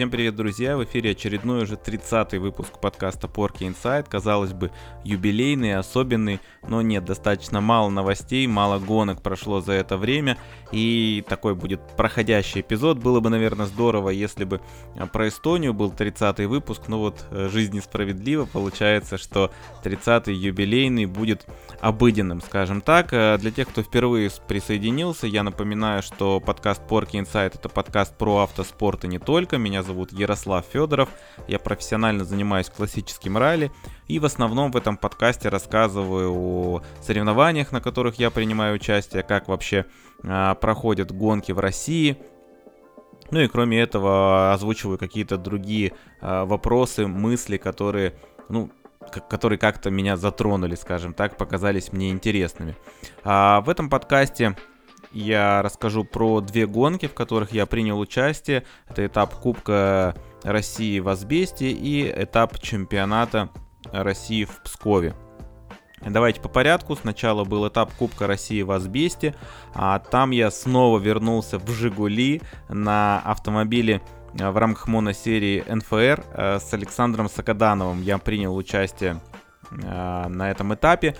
Всем привет, друзья! В эфире очередной уже 30-й выпуск подкаста Порки Инсайд. Казалось бы, юбилейный, особенный, но нет, достаточно мало новостей, мало гонок прошло за это время. И такой будет проходящий эпизод. Было бы, наверное, здорово, если бы а, про Эстонию был 30-й выпуск, но вот э, жизнь несправедлива. Получается, что 30-й юбилейный будет обыденным, скажем так. Э, для тех, кто впервые присоединился, я напоминаю, что подкаст Порки Инсайд это подкаст про автоспорт и не только. Меня зовут Ярослав Федоров, я профессионально занимаюсь классическим ралли. И в основном в этом подкасте рассказываю о соревнованиях, на которых я принимаю участие, как вообще а, проходят гонки в России, ну и кроме этого озвучиваю какие-то другие а, вопросы, мысли, которые, ну, которые как-то меня затронули, скажем так, показались мне интересными. А в этом подкасте я расскажу про две гонки, в которых я принял участие. Это этап Кубка России в Азбесте и этап чемпионата России в Пскове. Давайте по порядку. Сначала был этап Кубка России в Азбесте, а там я снова вернулся в Жигули на автомобиле в рамках моносерии НФР э, с Александром Сакадановым. Я принял участие э, на этом этапе.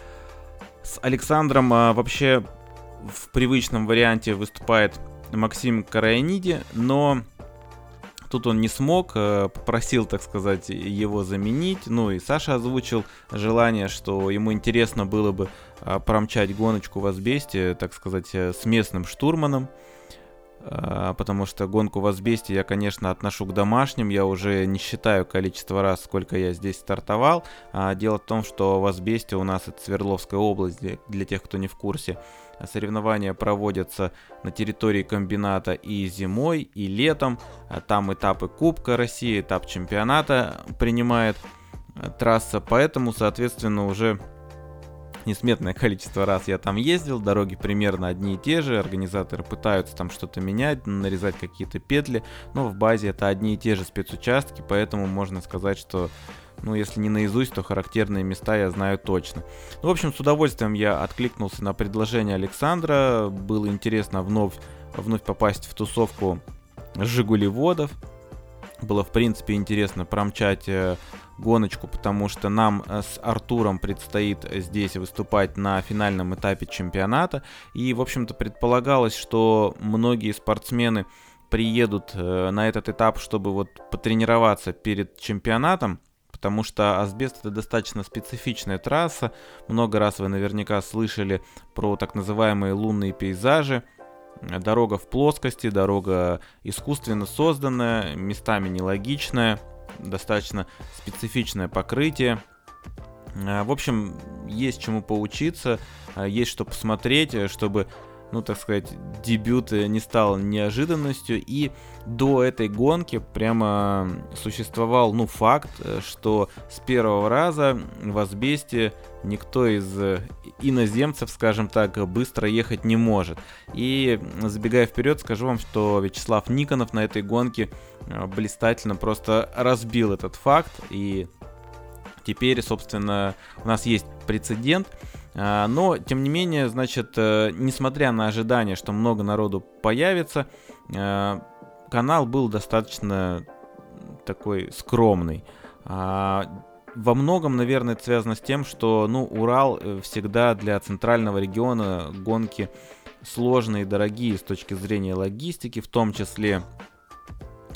С Александром э, вообще в привычном варианте выступает Максим Караяниди, но тут он не смог, э, попросил, так сказать, его заменить. Ну и Саша озвучил желание, что ему интересно было бы э, промчать гоночку в Азбесте, так сказать, э, с местным штурманом. Потому что гонку в Азбесте я, конечно, отношу к домашним. Я уже не считаю количество раз, сколько я здесь стартовал. Дело в том, что в Азбесте у нас это Свердловская область, для тех, кто не в курсе. Соревнования проводятся на территории комбината и зимой, и летом. Там этапы Кубка России, этап чемпионата принимает э, трасса, поэтому, соответственно, уже несметное количество раз я там ездил, дороги примерно одни и те же, организаторы пытаются там что-то менять, нарезать какие-то петли, но в базе это одни и те же спецучастки, поэтому можно сказать, что ну, если не наизусть, то характерные места я знаю точно. Ну, в общем, с удовольствием я откликнулся на предложение Александра. Было интересно вновь, вновь попасть в тусовку Жигулеводов. Было, в принципе, интересно промчать э, гоночку, потому что нам э, с Артуром предстоит здесь выступать на финальном этапе чемпионата. И, в общем-то, предполагалось, что многие спортсмены приедут э, на этот этап, чтобы вот потренироваться перед чемпионатом потому что асбест это достаточно специфичная трасса. Много раз вы наверняка слышали про так называемые лунные пейзажи. Дорога в плоскости, дорога искусственно созданная, местами нелогичная, достаточно специфичное покрытие. А, в общем, есть чему поучиться, а, есть что посмотреть, чтобы ну, так сказать, дебют не стал неожиданностью. И до этой гонки прямо существовал, ну, факт, что с первого раза в Азбесте никто из иноземцев, скажем так, быстро ехать не может. И забегая вперед, скажу вам, что Вячеслав Никонов на этой гонке э, блистательно просто разбил этот факт. И теперь, собственно, у нас есть прецедент – но, тем не менее, значит, э, несмотря на ожидание, что много народу появится, э, канал был достаточно такой скромный. А, во многом, наверное, это связано с тем, что, ну, Урал э, всегда для центрального региона гонки сложные и дорогие с точки зрения логистики, в том числе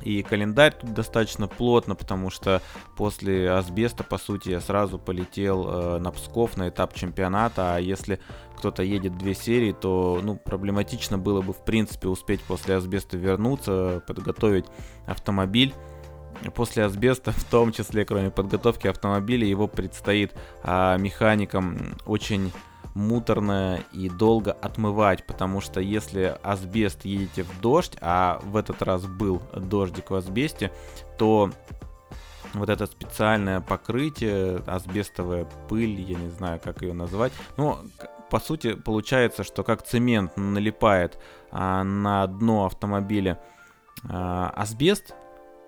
и календарь тут достаточно плотно, потому что после асбеста, по сути, я сразу полетел э, на Псков на этап чемпионата. А если кто-то едет две серии, то ну, проблематично было бы, в принципе, успеть после асбеста вернуться, подготовить автомобиль после асбеста, в том числе, кроме подготовки автомобиля, его предстоит а, механикам очень муторно и долго отмывать, потому что если асбест едете в дождь, а в этот раз был дождик в асбесте, то вот это специальное покрытие, асбестовая пыль, я не знаю, как ее назвать, но по сути получается, что как цемент налипает а, на дно автомобиля а, асбест,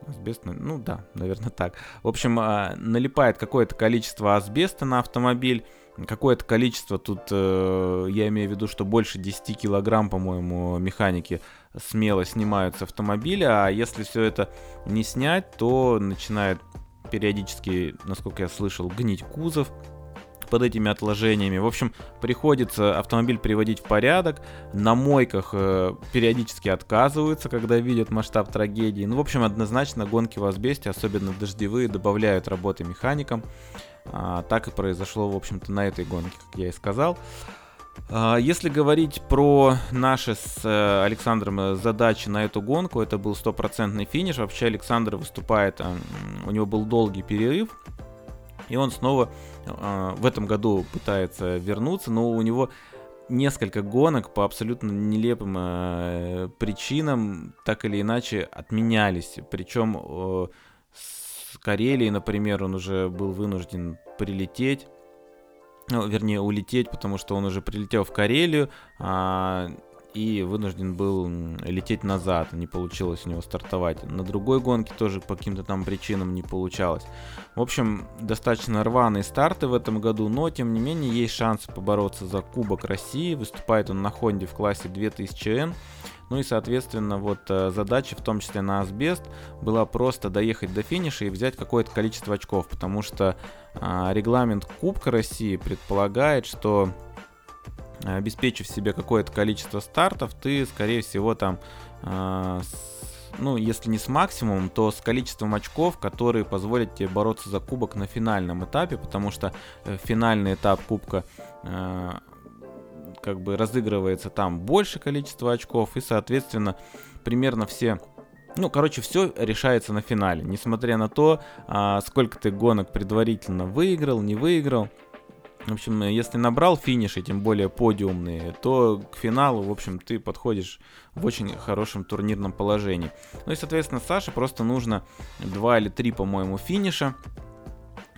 Асбест, ну да, наверное так. В общем, а, налипает какое-то количество асбеста на автомобиль, какое-то количество, тут э, я имею в виду, что больше 10 килограмм, по-моему, механики смело снимают с автомобиля, а если все это не снять, то начинает периодически, насколько я слышал, гнить кузов, под этими отложениями. В общем, приходится автомобиль приводить в порядок. На мойках э, периодически отказываются, когда видят масштаб трагедии. Ну, в общем, однозначно гонки в асбесте, особенно дождевые, добавляют работы механикам. А, так и произошло, в общем-то, на этой гонке, как я и сказал. А, если говорить про наши с э, Александром э, задачи на эту гонку, это был стопроцентный финиш. Вообще Александр выступает, э, у него был долгий перерыв, и он снова э, в этом году пытается вернуться, но у него несколько гонок по абсолютно нелепым э, причинам так или иначе отменялись. Причем э, с Карелии, например, он уже был вынужден прилететь. Ну, вернее, улететь, потому что он уже прилетел в Карелию, а, и вынужден был лететь назад. Не получилось у него стартовать. На другой гонке тоже по каким-то там причинам не получалось. В общем, достаточно рваные старты в этом году, но тем не менее есть шанс побороться за Кубок России. Выступает он на Хонде в классе 2000N. Ну и, соответственно, вот э, задача, в том числе на Асбест, была просто доехать до финиша и взять какое-то количество очков, потому что а, регламент Кубка России предполагает, что обеспечив себе какое-то количество стартов, ты, скорее всего, там, с, ну, если не с максимумом, то с количеством очков, которые позволят тебе бороться за кубок на финальном этапе, потому что э, финальный этап кубка э, как бы разыгрывается там больше количество очков, и, соответственно, примерно все ну, короче, все решается на финале. Несмотря на то, а, сколько ты гонок предварительно выиграл, не выиграл. В общем, если набрал финиши, тем более подиумные, то к финалу, в общем, ты подходишь в очень хорошем турнирном положении. Ну и, соответственно, Саше просто нужно два или три, по-моему, финиша.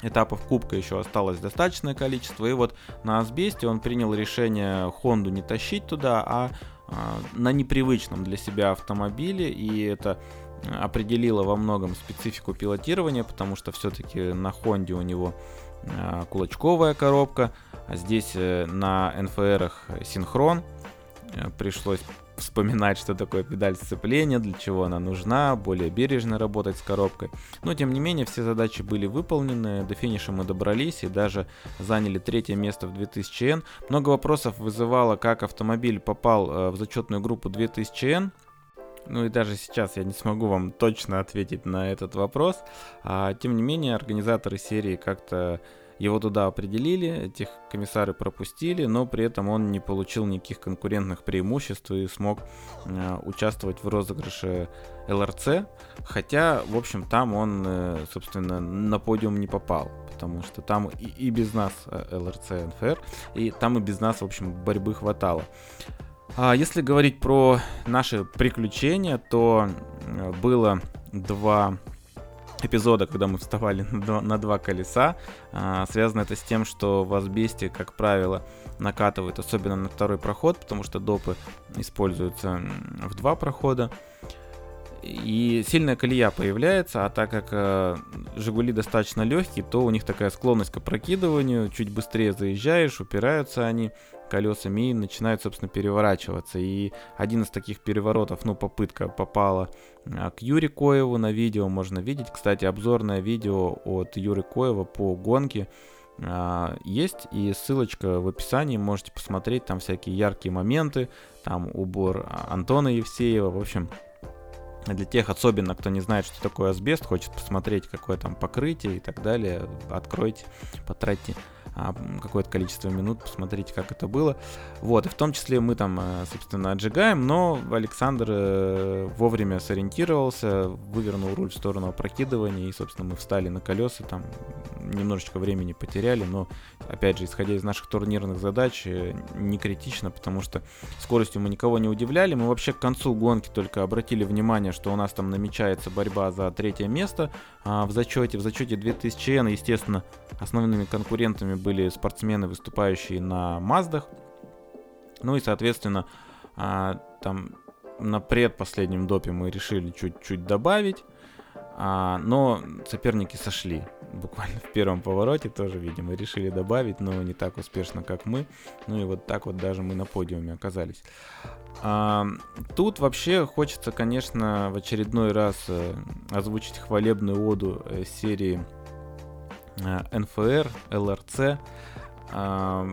Этапов кубка еще осталось достаточное количество. И вот на Асбесте он принял решение Хонду не тащить туда, а, а на непривычном для себя автомобиле. И это определило во многом специфику пилотирования, потому что все-таки на Хонде у него кулачковая коробка. А здесь э, на NFR синхрон. Э, пришлось вспоминать, что такое педаль сцепления, для чего она нужна, более бережно работать с коробкой. Но тем не менее, все задачи были выполнены, до финиша мы добрались и даже заняли третье место в 2000N. Много вопросов вызывало, как автомобиль попал в зачетную группу 2000N. Ну и даже сейчас я не смогу вам точно ответить на этот вопрос. А, тем не менее, организаторы серии как-то его туда определили, этих комиссары пропустили, но при этом он не получил никаких конкурентных преимуществ и смог э, участвовать в розыгрыше ЛРЦ. Хотя, в общем, там он, э, собственно, на подиум не попал, потому что там и, и без нас э, ЛРЦ НФР, и там и без нас, в общем, борьбы хватало. А если говорить про наши приключения, то э, было два эпизода, когда мы вставали на два, колеса. А, связано это с тем, что в Асбесте, как правило, накатывают, особенно на второй проход, потому что допы используются в два прохода. И сильная колея появляется, а так как э, Жигули достаточно легкие, то у них такая склонность к опрокидыванию, чуть быстрее заезжаешь, упираются они колесами и начинают, собственно, переворачиваться. И один из таких переворотов, ну, попытка попала а, к Юре Коеву на видео, можно видеть. Кстати, обзорное видео от Юры Коева по гонке. А, есть, и ссылочка в описании, можете посмотреть, там всякие яркие моменты, там убор Антона Евсеева, в общем, для тех, особенно кто не знает, что такое асбест, хочет посмотреть, какое там покрытие и так далее, откройте, потратьте какое-то количество минут, посмотрите, как это было. Вот, и в том числе мы там, э, собственно, отжигаем, но Александр э, вовремя сориентировался, вывернул руль в сторону опрокидывания, и, собственно, мы встали на колеса, там немножечко времени потеряли, но, опять же, исходя из наших турнирных задач, э, не критично, потому что скоростью мы никого не удивляли, мы вообще к концу гонки только обратили внимание, что у нас там намечается борьба за третье место а, в зачете, в зачете 2000 N, естественно, основными конкурентами были спортсмены, выступающие на Маздах. Ну и, соответственно, а, там на предпоследнем допе мы решили чуть-чуть добавить. А, но соперники сошли буквально в первом повороте тоже, видимо, решили добавить, но не так успешно, как мы. Ну и вот так вот даже мы на подиуме оказались. А, тут вообще хочется, конечно, в очередной раз э, озвучить хвалебную оду э, серии НФР, ЛРЦ. А,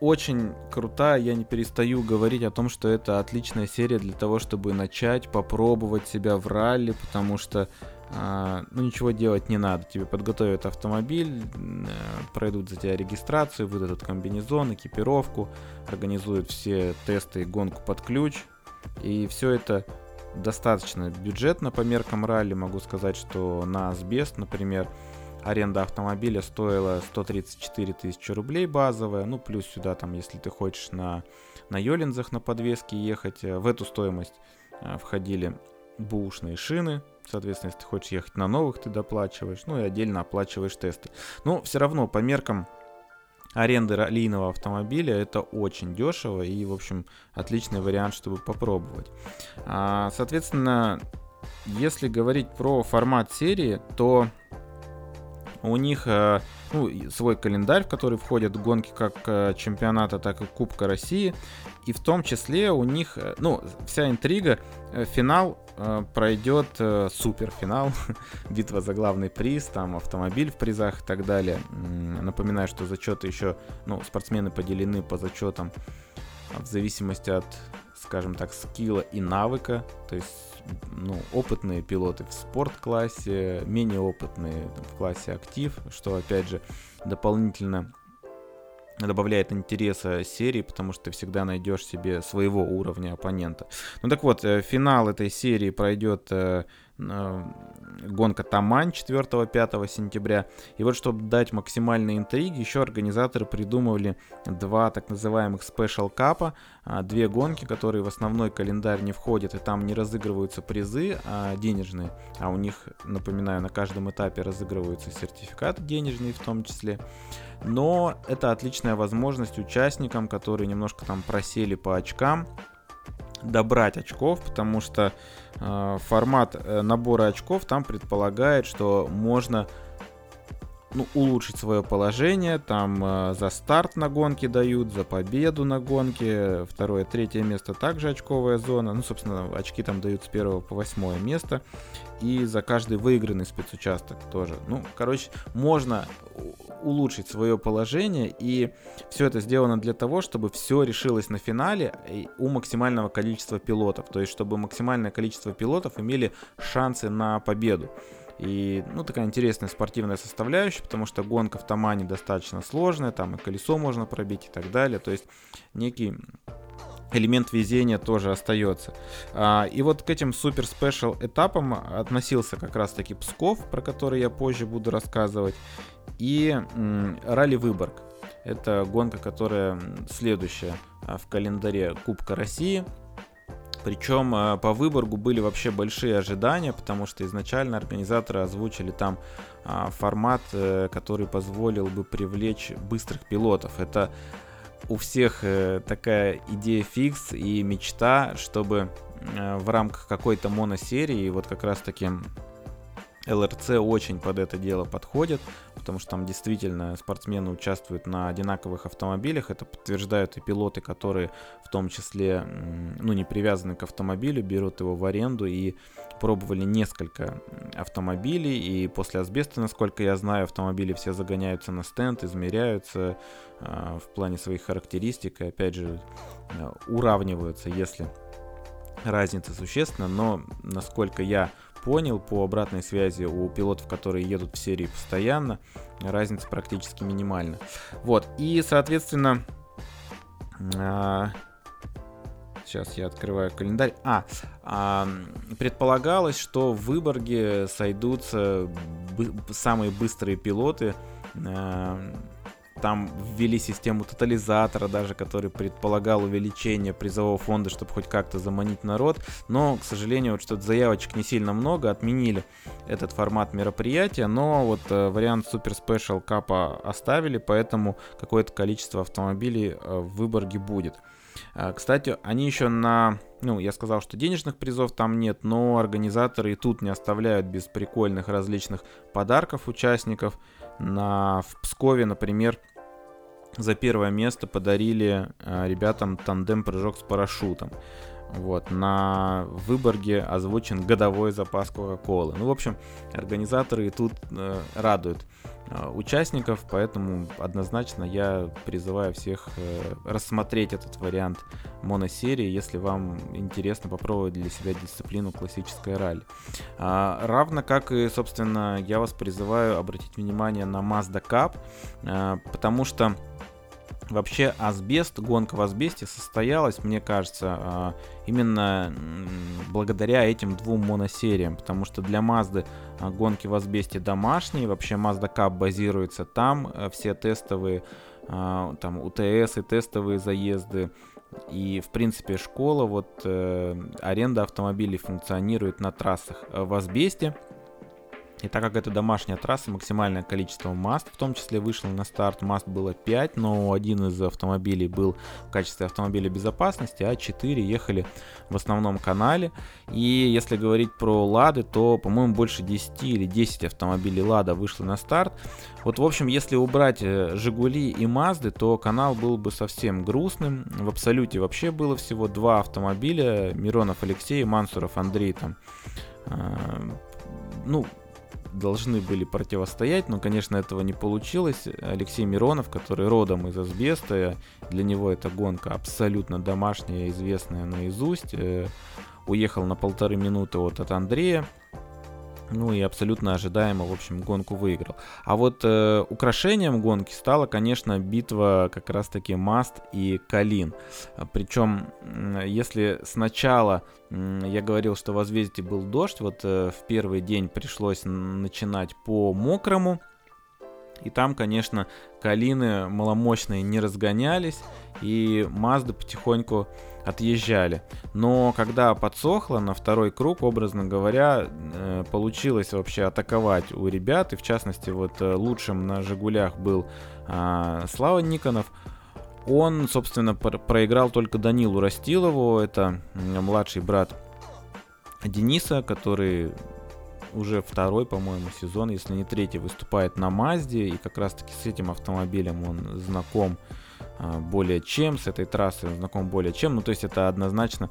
очень крутая, я не перестаю говорить о том, что это отличная серия для того, чтобы начать попробовать себя в ралли, потому что а, ну ничего делать не надо. Тебе подготовят автомобиль, э, пройдут за тебя регистрацию, выдадут комбинезон, экипировку, организуют все тесты и гонку под ключ. И все это достаточно бюджетно по меркам ралли. Могу сказать, что на Asbest, например, аренда автомобиля стоила 134 тысячи рублей базовая. Ну, плюс сюда, там, если ты хочешь на, на Йолинзах на подвеске ехать, э, в эту стоимость э, входили бушные шины, Соответственно, если ты хочешь ехать на новых, ты доплачиваешь, ну и отдельно оплачиваешь тесты. Но все равно по меркам аренды раллийного автомобиля это очень дешево и, в общем, отличный вариант, чтобы попробовать. А, соответственно, если говорить про формат серии, то у них э, ну, свой календарь, в который входят гонки как э, чемпионата, так и Кубка России. И в том числе у них, э, ну, вся интрига, финал пройдет суперфинал, битва за главный приз, там автомобиль в призах и так далее. Напоминаю, что зачеты еще, ну, спортсмены поделены по зачетам в зависимости от, скажем так, скилла и навыка. То есть, ну, опытные пилоты в спорт-классе, менее опытные в классе актив, что, опять же, дополнительно добавляет интереса серии, потому что ты всегда найдешь себе своего уровня оппонента. Ну так вот, э, финал этой серии пройдет Э, гонка Тамань 4-5 сентября. И вот, чтобы дать максимальной интриги, еще организаторы придумывали два так называемых спешл капа, две гонки, которые в основной календарь не входят, и там не разыгрываются призы а денежные, а у них, напоминаю, на каждом этапе разыгрываются сертификаты денежные в том числе. Но это отличная возможность участникам, которые немножко там просели по очкам, добрать очков, потому что э, формат э, набора очков там предполагает, что можно ну, улучшить свое положение. Там э, за старт на гонке дают, за победу на гонке. Второе, третье место также очковая зона. Ну, собственно, очки там дают с первого по восьмое место. И за каждый выигранный спецучасток тоже. Ну, короче, можно улучшить свое положение. И все это сделано для того, чтобы все решилось на финале у максимального количества пилотов. То есть, чтобы максимальное количество пилотов имели шансы на победу. И, ну, такая интересная спортивная составляющая, потому что гонка в Тамане достаточно сложная, там и колесо можно пробить и так далее. То есть некий элемент везения тоже остается. А, и вот к этим супер спешл этапам относился как раз таки Псков, про который я позже буду рассказывать, и м, ралли Выборг. Это гонка, которая следующая а, в календаре Кубка России. Причем э, по Выборгу были вообще большие ожидания, потому что изначально организаторы озвучили там а, формат, э, который позволил бы привлечь быстрых пилотов. Это у всех э, такая идея фикс и мечта, чтобы в рамках какой-то моносерии, вот как раз таки ЛРЦ очень под это дело подходит, потому что там действительно спортсмены участвуют на одинаковых автомобилях. Это подтверждают и пилоты, которые в том числе ну, не привязаны к автомобилю, берут его в аренду и пробовали несколько автомобилей. И после асбеста, насколько я знаю, автомобили все загоняются на стенд, измеряются э, в плане своих характеристик и опять же э, уравниваются, если разница существенна. Но насколько я понял по обратной связи у пилотов, которые едут в серии постоянно, разница практически минимальна. Вот, и, соответственно, а, сейчас я открываю календарь. А, а, предполагалось, что в Выборге сойдутся самые быстрые пилоты. Там ввели систему тотализатора даже, который предполагал увеличение призового фонда, чтобы хоть как-то заманить народ. Но, к сожалению, вот что-то заявочек не сильно много, отменили этот формат мероприятия, но вот э, вариант Super Special Cup оставили, поэтому какое-то количество автомобилей э, в Выборге будет. А, кстати, они еще на... Ну, я сказал, что денежных призов там нет, но организаторы и тут не оставляют без прикольных различных подарков участников. На, в Пскове, например, за первое место подарили э, ребятам тандем-прыжок с парашютом. Вот, на Выборге озвучен годовой запас Кока-Колы. Ну, в общем, организаторы тут э, радуют участников, поэтому однозначно я призываю всех э, рассмотреть этот вариант моносерии, если вам интересно попробовать для себя дисциплину классической ралли. А, равно как и, собственно, я вас призываю обратить внимание на Mazda Cup, э, потому что Вообще асбест, гонка в асбесте состоялась, мне кажется, а, именно благодаря этим двум моносериям, потому что для Mazda а, гонки в асбесте домашние, вообще Mazda Cup базируется там, э, все тестовые, а, там УТС и тестовые заезды, и, в принципе, школа, вот э, аренда автомобилей функционирует на трассах э, в асбесте, и так как это домашняя трасса, максимальное количество маст в том числе вышло на старт. Маст было 5, но один из автомобилей был в качестве автомобиля безопасности, а 4 ехали в основном канале. И если говорить про Лады, то, по-моему, больше 10 или 10 автомобилей Лада вышло на старт. Вот, в общем, если убрать э, Жигули и Мазды, то канал был бы совсем грустным. В абсолюте вообще было всего два автомобиля. Миронов Алексей, Мансуров Андрей там. Э, ну, должны были противостоять, но, конечно, этого не получилось. Алексей Миронов, который родом из Асбеста, для него эта гонка абсолютно домашняя, известная наизусть, э, уехал на полторы минуты от, от Андрея, ну и абсолютно ожидаемо, в общем, гонку выиграл. А вот э, украшением гонки стала, конечно, битва как раз-таки Маст и Калин. Причем, если сначала я говорил, что в Возвездии был дождь, вот э, в первый день пришлось начинать по мокрому, и там, конечно, калины маломощные не разгонялись, и Мазды потихоньку отъезжали. Но когда подсохло на второй круг, образно говоря, э, получилось вообще атаковать у ребят. И в частности, вот э, лучшим на Жигулях был а, Слава Никонов. Он, собственно, проиграл только Данилу Растилову. Это младший брат Дениса, который уже второй, по-моему, сезон, если не третий, выступает на Мазде. И как раз-таки с этим автомобилем он знаком более чем, с этой трассой он знаком более чем. Ну, то есть это однозначно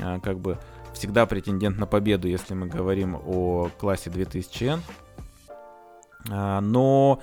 а, как бы всегда претендент на победу, если мы говорим о классе 2000N. А, но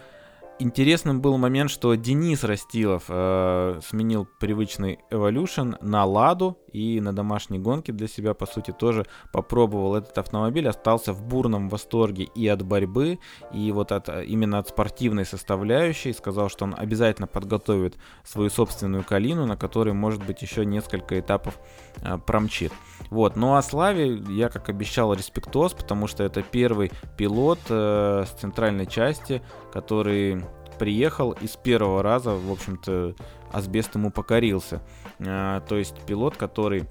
интересным был момент, что Денис Растилов э, сменил привычный Evolution на Ладу и на домашней гонке для себя, по сути, тоже попробовал этот автомобиль, остался в бурном восторге и от борьбы, и вот от, именно от спортивной составляющей, сказал, что он обязательно подготовит свою собственную калину, на которой, может быть, еще несколько этапов э, промчит. Вот, ну а Славе я, как обещал, респектос, потому что это первый пилот э, с центральной части, который приехал и с первого раза, в общем-то, асбест ему покорился. А, то есть пилот, который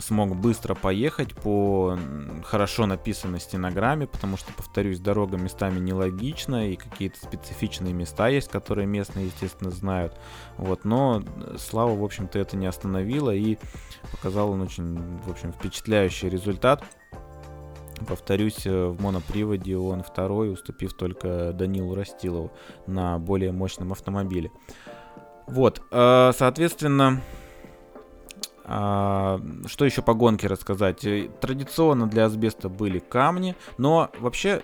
смог быстро поехать по хорошо написанной стенограмме, потому что, повторюсь, дорога местами нелогична, и какие-то специфичные места есть, которые местные, естественно, знают. Вот, но Слава, в общем-то, это не остановило, и показал он очень, в общем, впечатляющий результат. Повторюсь, э, в моноприводе он второй, уступив только Данилу Растилову на более мощном автомобиле. Вот, э, соответственно, а, что еще по гонке рассказать? Э, традиционно для асбеста были камни, но вообще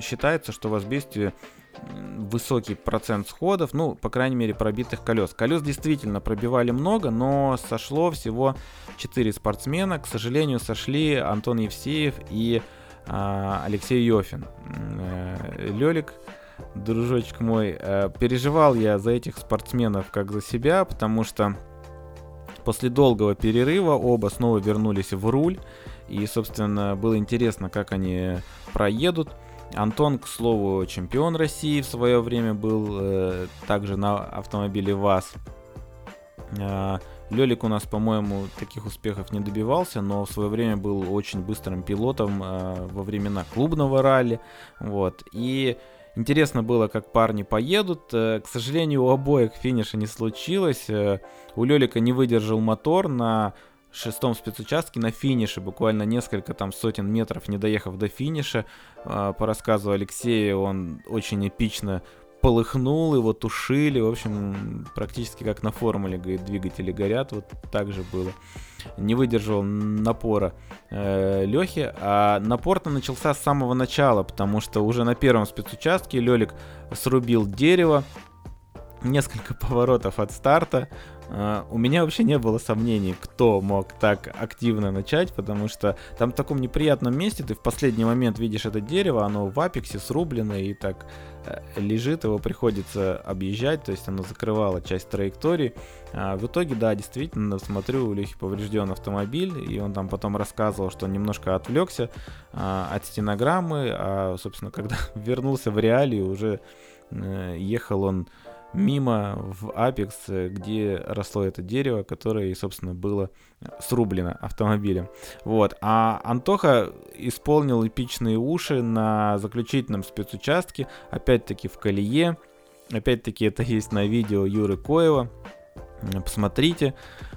считается, что в асбесте высокий процент сходов, ну, по крайней мере, пробитых колес. Колес действительно пробивали много, но сошло всего 4 спортсмена. К сожалению, сошли Антон Евсеев и а, Алексей Йофин. Э, Лелик, дружочек мой, э, переживал я за этих спортсменов как за себя, потому что после долгого перерыва оба снова вернулись в руль. И, собственно, было интересно, как они проедут. Антон, к слову, чемпион России в свое время был э, также на автомобиле ВАЗ. Э, Лелик у нас, по-моему, таких успехов не добивался, но в свое время был очень быстрым пилотом э, во времена клубного ралли. Вот. И Интересно было, как парни поедут. К сожалению, у обоих финиша не случилось. У Лелика не выдержал мотор на шестом спецучастке на финише, буквально несколько там сотен метров, не доехав до финиша. По рассказу Алексея, он очень эпично полыхнул, его тушили, в общем, практически как на формуле, двигатели горят, вот так же было. Не выдержал напора э, Лехи, а напор-то начался с самого начала, потому что уже на первом спецучастке Лелик срубил дерево, несколько поворотов от старта, у меня вообще не было сомнений, кто мог так активно начать, потому что там в таком неприятном месте ты в последний момент видишь это дерево, оно в апексе срублено и так uh, лежит, его приходится объезжать, то есть оно закрывало часть траектории. Uh, в итоге, да, действительно, смотрю, у Лехи поврежден автомобиль, и он там потом рассказывал, что немножко отвлекся от стенограммы, а, собственно, когда вернулся в реалии, уже э, ехал он мимо в Апекс, где росло это дерево, которое, собственно, было срублено автомобилем. Вот. А Антоха исполнил эпичные уши на заключительном спецучастке, опять-таки в колее. Опять-таки это есть на видео Юры Коева. Посмотрите.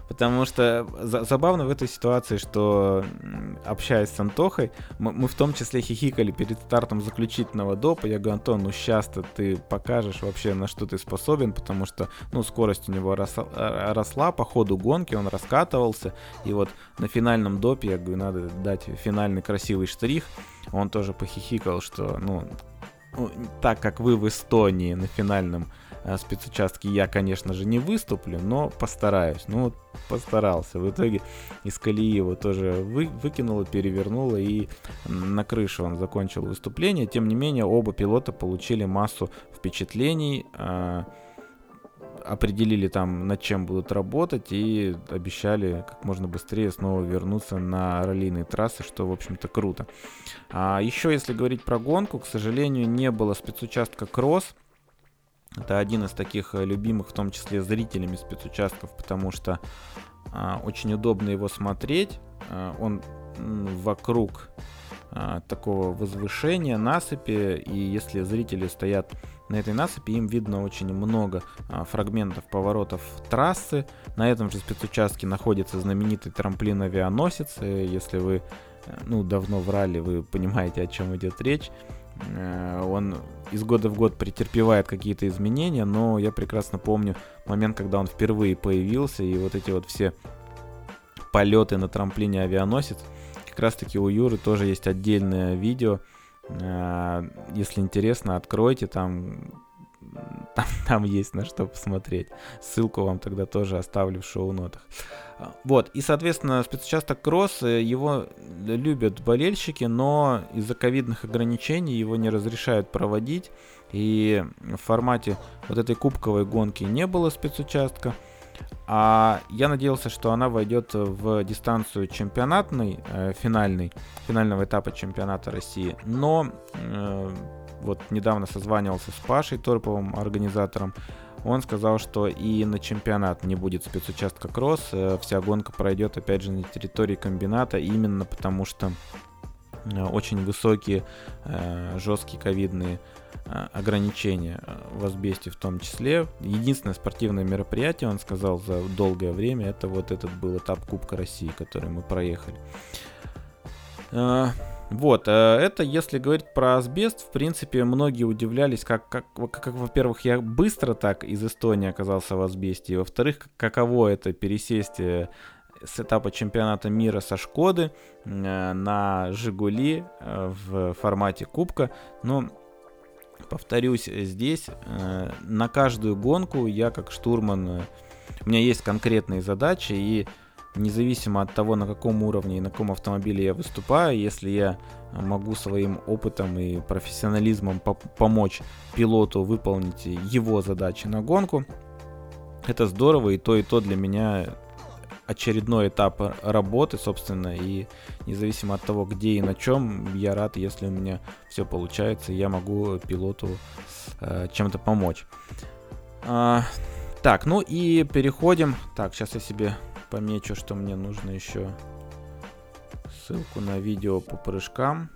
Потому что за забавно в этой ситуации, что общаясь с Антохой, мы, мы в том числе хихикали перед стартом заключительного допа. Я говорю, Антон, ну сейчас-то ты покажешь вообще, на что ты способен, потому что, ну, скорость у него росла, э, росла по ходу гонки, он раскатывался. И вот на финальном допе, я говорю, надо дать финальный красивый штрих. Он тоже похихикал, что, ну, ну так как вы в Эстонии на финальном спецучастке я, конечно же, не выступлю, но постараюсь. Ну, вот постарался. В итоге из колеи его тоже вы, выкинуло, перевернуло, и на крыше он закончил выступление. Тем не менее, оба пилота получили массу впечатлений, э, определили там, над чем будут работать, и обещали как можно быстрее снова вернуться на раллийные трассы, что, в общем-то, круто. А еще, если говорить про гонку, к сожалению, не было спецучастка кросс, это один из таких э, любимых, в том числе зрителями спецучастков, потому что а, очень удобно его смотреть. А, он вокруг а, такого возвышения, насыпи, и если зрители стоят на этой насыпи, им видно очень много а, фрагментов поворотов трассы. На этом же спецучастке находится знаменитый трамплин-авианосец. Если вы э, ну, давно врали, вы понимаете, о чем идет речь. Э, он из года в год претерпевает какие-то изменения, но я прекрасно помню момент, когда он впервые появился, и вот эти вот все полеты на трамплине авианосец. Как раз таки у Юры тоже есть отдельное видео. Э, если интересно, откройте, там там, там есть на что посмотреть. Ссылку вам тогда тоже оставлю в шоу-нотах. А, вот, и, соответственно, спецучасток Кросс, э, его любят болельщики, но из-за ковидных ограничений его не разрешают проводить. И в формате вот этой кубковой гонки не было спецучастка. А я надеялся, что она войдет в дистанцию чемпионатной, э, финальной, финального этапа чемпионата России. Но э, вот недавно созванивался с Пашей Торповым, организатором, он сказал, что и на чемпионат не будет спецучастка кросс, э, вся гонка пройдет опять же на территории комбината, именно потому что э, очень высокие, э, жесткие ковидные ограничения в Асбесте в том числе. Единственное спортивное мероприятие, он сказал, за долгое время, это вот этот был этап Кубка России, который мы проехали. Вот, э, это если говорить про асбест, в принципе, многие удивлялись, как, как, как во-первых, я быстро так из Эстонии оказался в асбесте, и во-вторых, каково это пересесть э, с этапа чемпионата мира со Шкоды э, на Жигули в формате кубка. Но, повторюсь, здесь на каждую гонку я как штурман, у меня есть конкретные задачи, и независимо от того, на каком уровне и на каком автомобиле я выступаю, если я могу своим опытом и профессионализмом по помочь пилоту выполнить его задачи на гонку, это здорово, и то, и то для меня очередной этап работы, собственно, и независимо от того, где и на чем, я рад, если у меня все получается, и я могу пилоту э, чем-то помочь. А, так, ну и переходим. Так, сейчас я себе помечу, что мне нужно еще ссылку на видео по прыжкам.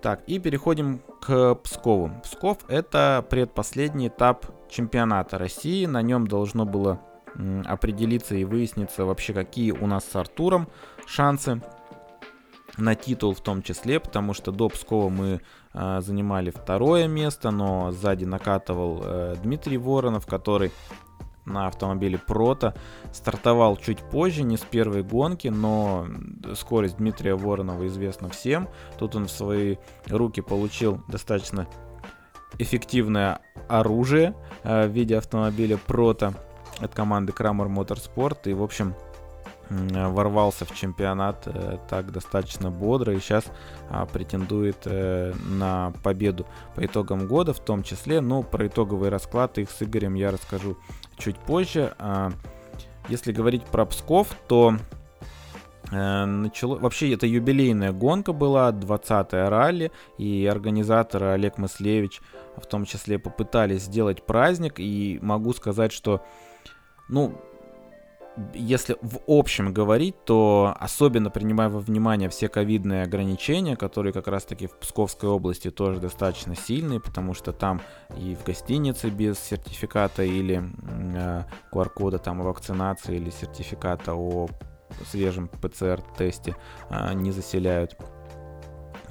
Так, и переходим к Пскову. Псков это предпоследний этап чемпионата России. На нем должно было определиться и выясниться вообще, какие у нас с Артуром шансы на титул в том числе, потому что до Пскова мы э, занимали второе место, но сзади накатывал э, Дмитрий Воронов, который на автомобиле Прото стартовал чуть позже, не с первой гонки, но скорость Дмитрия Воронова известна всем. Тут он в свои руки получил достаточно эффективное оружие э, в виде автомобиля Прото от команды Крамер Motorsport. И, в общем, ворвался в чемпионат э, так достаточно бодро и сейчас а, претендует э, на победу по итогам года в том числе. Ну, про итоговый расклад их с Игорем я расскажу чуть позже. А, если говорить про Псков, то э, начало... Вообще, это юбилейная гонка была, 20-я ралли, и организаторы Олег Мыслевич в том числе попытались сделать праздник, и могу сказать, что ну, если в общем говорить, то особенно принимая во внимание все ковидные ограничения, которые как раз-таки в Псковской области тоже достаточно сильные, потому что там и в гостинице без сертификата или э, QR-кода там о вакцинации или сертификата о свежем ПЦР-тесте э, не заселяют.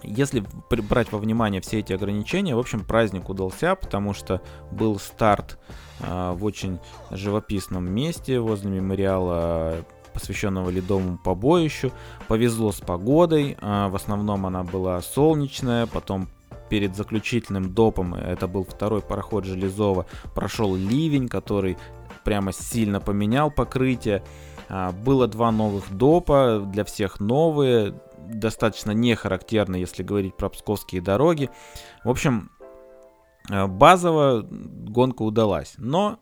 Если брать во внимание все эти ограничения, в общем, праздник удался, потому что был старт э, в очень живописном месте возле мемориала посвященного ледовому побоищу. Повезло с погодой, э, в основном она была солнечная, потом перед заключительным допом, это был второй пароход Железова, прошел ливень, который прямо сильно поменял покрытие. Было два новых допа, для всех новые, достаточно не характерно, если говорить про псковские дороги. В общем, э, базово гонка удалась, но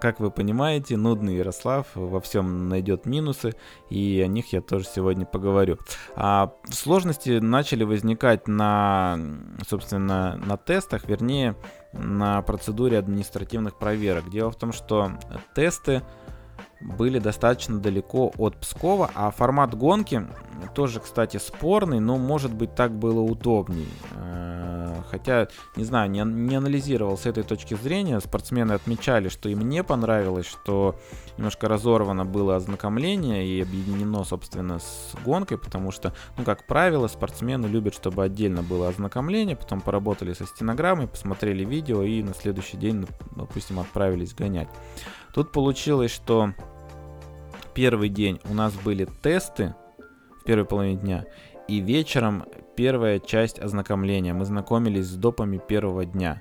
как вы понимаете, нудный Ярослав во всем найдет минусы, и о них я тоже сегодня поговорю. А сложности начали возникать на, собственно, на тестах, вернее, на процедуре административных проверок. Дело в том, что тесты были достаточно далеко от Пскова, а формат гонки тоже, кстати, спорный, но может быть так было удобней. Э, хотя, не знаю, не, не анализировал с этой точки зрения. Спортсмены отмечали, что им не понравилось, что немножко разорвано было ознакомление и объединено, собственно, с гонкой, потому что, ну, как правило, спортсмены любят, чтобы отдельно было ознакомление, потом поработали со стенограммой, посмотрели видео и на следующий день, допустим, отправились гонять. Тут получилось, что первый день у нас были тесты первой половине дня, и вечером первая часть ознакомления. Мы знакомились с допами первого дня.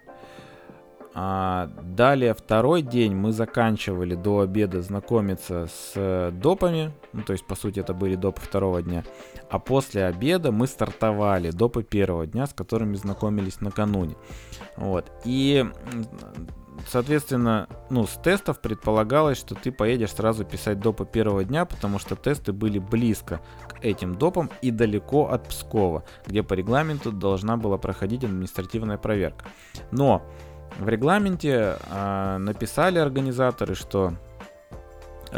А далее второй день мы заканчивали до обеда знакомиться с допами, ну то есть по сути это были допы второго дня, а после обеда мы стартовали допы первого дня, с которыми знакомились накануне. Вот. И соответственно, ну, с тестов предполагалось, что ты поедешь сразу писать допы первого дня, потому что тесты были близко к этим допам и далеко от Пскова, где по регламенту должна была проходить административная проверка. Но в регламенте э, написали организаторы, что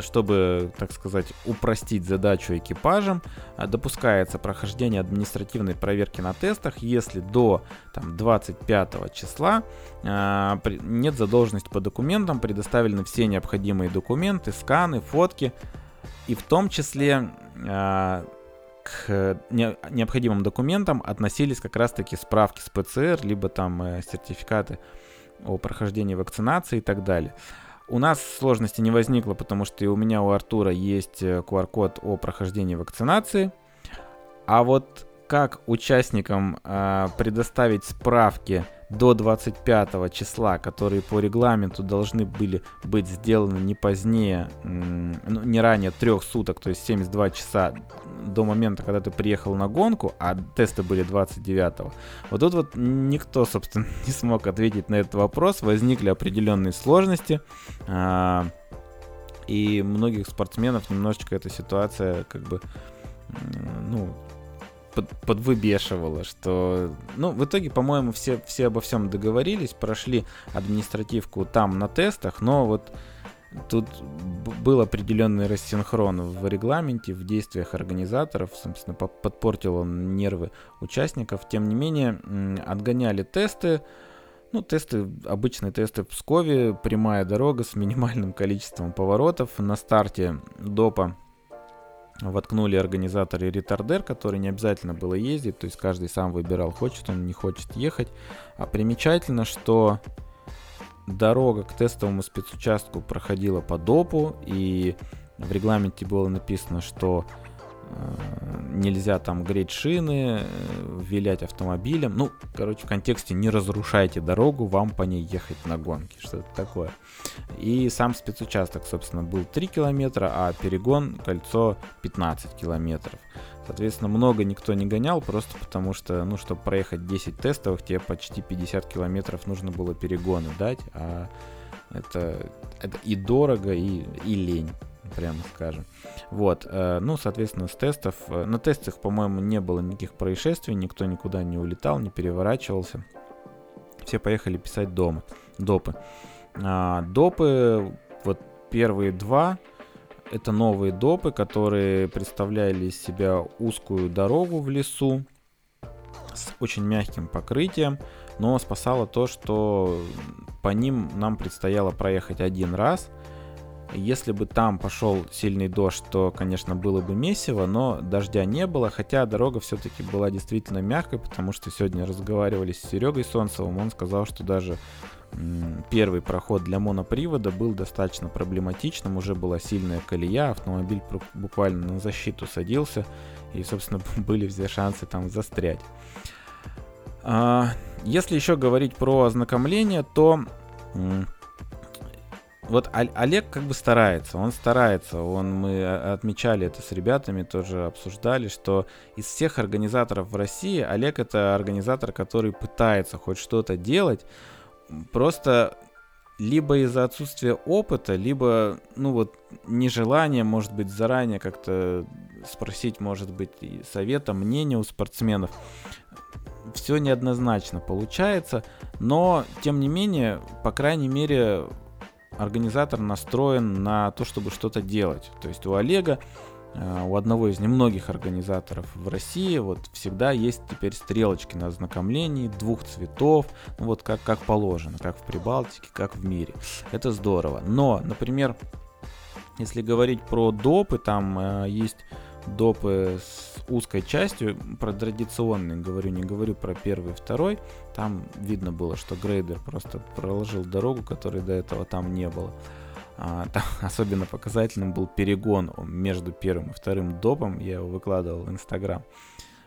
чтобы, так сказать, упростить задачу экипажам, а, допускается прохождение административной проверки на тестах, если до там, 25 числа э, нет задолженности по документам, предоставлены все необходимые документы, сканы, фотки, и в том числе э, к необходимым документам относились как раз-таки справки с ПЦР, либо там э, сертификаты о прохождении вакцинации и так далее. У нас сложности не возникло, потому что и у меня, у Артура есть QR-код э, о прохождении вакцинации. А вот как участникам э, предоставить справки до 25 числа, которые по регламенту должны были быть сделаны не позднее, ну, не ранее трех суток, то есть 72 часа до момента, когда ты приехал на гонку, а тесты были 29-го. Вот тут вот никто, собственно, не смог ответить на этот вопрос, возникли определенные сложности. А, и многих спортсменов немножечко эта ситуация как бы ну, под, подвыбешивало, что... Ну, в итоге, по-моему, все, все обо всем договорились, прошли административку там на тестах, но вот тут был определенный рассинхрон в регламенте, в действиях организаторов, собственно, подпортил он нервы участников. Тем не менее, отгоняли тесты, ну, тесты, обычные тесты в Пскове, прямая дорога с минимальным количеством поворотов. На старте допа воткнули организаторы ретардер, который не обязательно было ездить, то есть каждый сам выбирал, хочет он, не хочет ехать. А примечательно, что дорога к тестовому спецучастку проходила по допу, и в регламенте было написано, что нельзя там греть шины, э, вилять автомобилем. Ну, короче, в контексте не разрушайте дорогу, вам по ней ехать на гонке, что-то такое. И сам спецучасток, собственно, был 3 километра, а перегон, кольцо 15 километров. Соответственно, много никто не гонял, просто потому что, ну, чтобы проехать 10 тестовых, тебе почти 50 километров нужно было перегоны дать, а это, это и дорого, и, и лень прямо скажем. Вот, э, ну, соответственно, с тестов, э, на тестах, по-моему, не было никаких происшествий, никто никуда не улетал, не переворачивался. Все поехали писать дома, допы. А, допы, вот первые два, это новые допы, которые представляли из себя узкую дорогу в лесу с очень мягким покрытием, но спасало то, что по ним нам предстояло проехать один раз – если бы там пошел сильный дождь, то, конечно, было бы месиво, но дождя не было, хотя дорога все-таки была действительно мягкой, потому что сегодня разговаривали с Серегой Солнцевым, он сказал, что даже первый проход для монопривода был достаточно проблематичным, уже была сильная колея, автомобиль буквально на защиту садился, и, собственно, были все шансы там застрять. А, если еще говорить про ознакомление, то вот Олег как бы старается, он старается, он, мы отмечали это с ребятами, тоже обсуждали, что из всех организаторов в России Олег это организатор, который пытается хоть что-то делать, просто либо из-за отсутствия опыта, либо, ну вот, нежелание, может быть, заранее как-то спросить, может быть, совета, мнения у спортсменов. Все неоднозначно получается, но, тем не менее, по крайней мере, организатор настроен на то, чтобы что-то делать. То есть у Олега, э, у одного из немногих организаторов в России, вот всегда есть теперь стрелочки на ознакомлении двух цветов, ну, вот как, как положено, как в Прибалтике, как в мире. Это здорово. Но, например, если говорить про допы, там э, есть допы с узкой частью, про традиционные говорю, не говорю про первый и второй. Там видно было, что грейдер просто проложил дорогу, которой до этого там не было. А, там особенно показательным был перегон между первым и вторым допом, я его выкладывал в Инстаграм.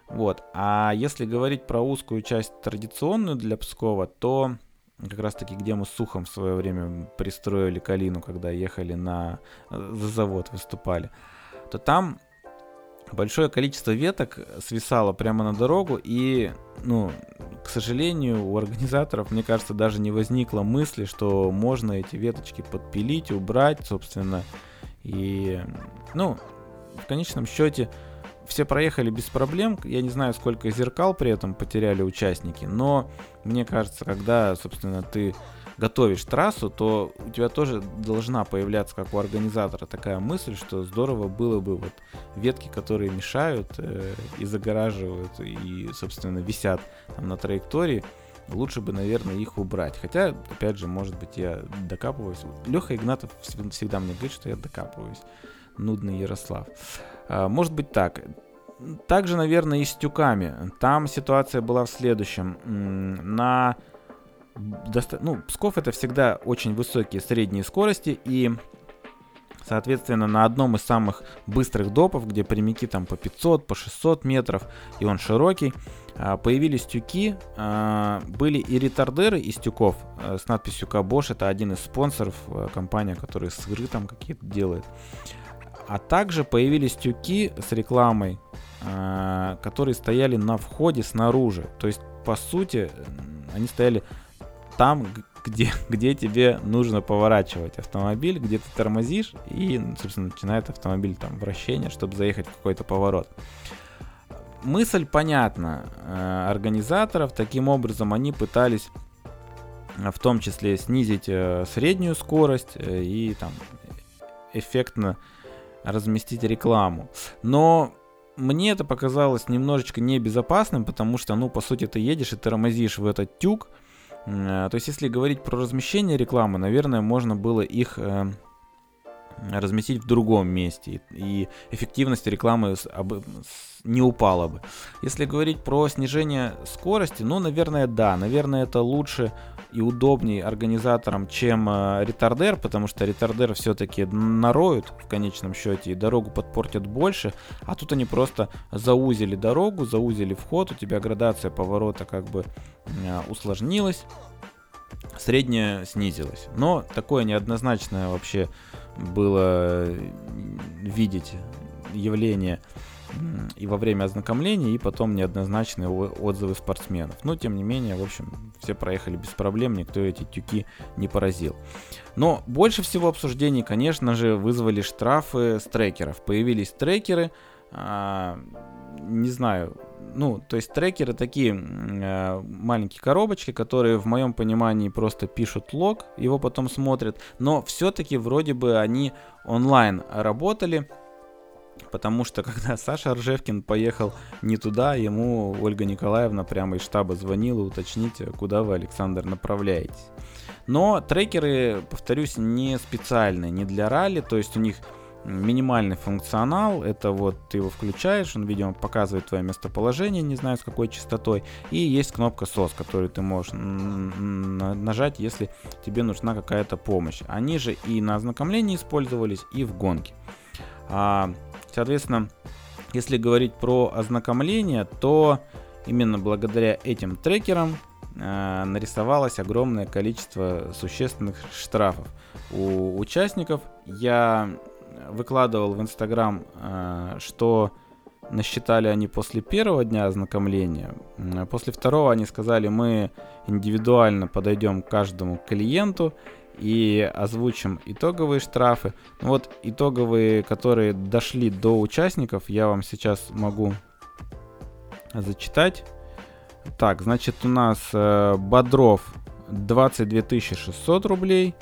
Вот. А если говорить про узкую часть традиционную для Пскова, то как раз таки, где мы с Сухом в свое время пристроили Калину, когда ехали на за завод, выступали, то там большое количество веток свисало прямо на дорогу, и, ну, к сожалению, у организаторов, мне кажется, даже не возникло мысли, что можно эти веточки подпилить, убрать, собственно, и, ну, в конечном счете, все проехали без проблем. Я не знаю, сколько зеркал при этом потеряли участники, но мне кажется, когда, собственно, ты готовишь трассу, то у тебя тоже должна появляться, как у организатора, такая мысль, что здорово было бы вот ветки, которые мешают э, и загораживают, и, собственно, висят там на траектории, лучше бы, наверное, их убрать. Хотя, опять же, может быть, я докапываюсь. Леха Игнатов всегда мне говорит, что я докапываюсь. Нудный Ярослав. А, может быть так. Также, наверное, и с тюками. Там ситуация была в следующем. На доста... ну, Псков это всегда очень высокие средние скорости, и, соответственно, на одном из самых быстрых допов, где прямики там по 500, по 600 метров, и он широкий, а, появились тюки, а, были и ретардеры из тюков а, с надписью Кабош, это один из спонсоров, компания, которая сыры там какие-то делает. А также появились тюки с рекламой, которые стояли на входе снаружи. То есть, по сути, они стояли там, где, где тебе нужно поворачивать автомобиль, где ты тормозишь, и, собственно, начинает автомобиль там вращение, чтобы заехать в какой-то поворот. Мысль понятна. Э, организаторов таким образом они пытались в том числе снизить э, среднюю скорость э, и там эффектно разместить рекламу. Но мне это показалось немножечко небезопасным, потому что, ну, по сути, ты едешь и тормозишь в этот тюк. То есть, если говорить про размещение рекламы, наверное, можно было их разместить в другом месте, и эффективность рекламы не упала бы. Если говорить про снижение скорости, ну, наверное, да, наверное, это лучше и удобнее организаторам, чем э, ретардер, потому что ретардер все-таки нароют в конечном счете и дорогу подпортят больше, а тут они просто заузили дорогу, заузили вход, у тебя градация поворота как бы э, усложнилась, средняя снизилась. Но такое неоднозначное вообще было видеть явление и во время ознакомления, и потом неоднозначные отзывы спортсменов. Но, тем не менее, в общем, все проехали без проблем, никто эти тюки не поразил. Но больше всего обсуждений, конечно же, вызвали штрафы с трекеров. Появились трекеры, а, не знаю, ну, то есть трекеры такие э, маленькие коробочки, которые в моем понимании просто пишут лог, его потом смотрят, но все-таки вроде бы они онлайн работали, потому что когда Саша Ржевкин поехал не туда, ему Ольга Николаевна прямо из штаба звонила уточнить, куда вы, Александр, направляетесь. Но трекеры, повторюсь, не специальные, не для ралли, то есть у них минимальный функционал. Это вот ты его включаешь, он, видимо, показывает твое местоположение, не знаю с какой частотой. И есть кнопка SOS, которую ты можешь нажать, если тебе нужна какая-то помощь. Они же и на ознакомлении использовались, и в гонке. А, соответственно, если говорить про ознакомление, то именно благодаря этим трекерам э, нарисовалось огромное количество существенных штрафов у участников. Я выкладывал в Инстаграм, э, что насчитали они после первого дня ознакомления. После второго они сказали, мы индивидуально подойдем к каждому клиенту и озвучим итоговые штрафы. Ну вот итоговые, которые дошли до участников, я вам сейчас могу зачитать. Так, значит у нас э, Бодров 22 600 рублей,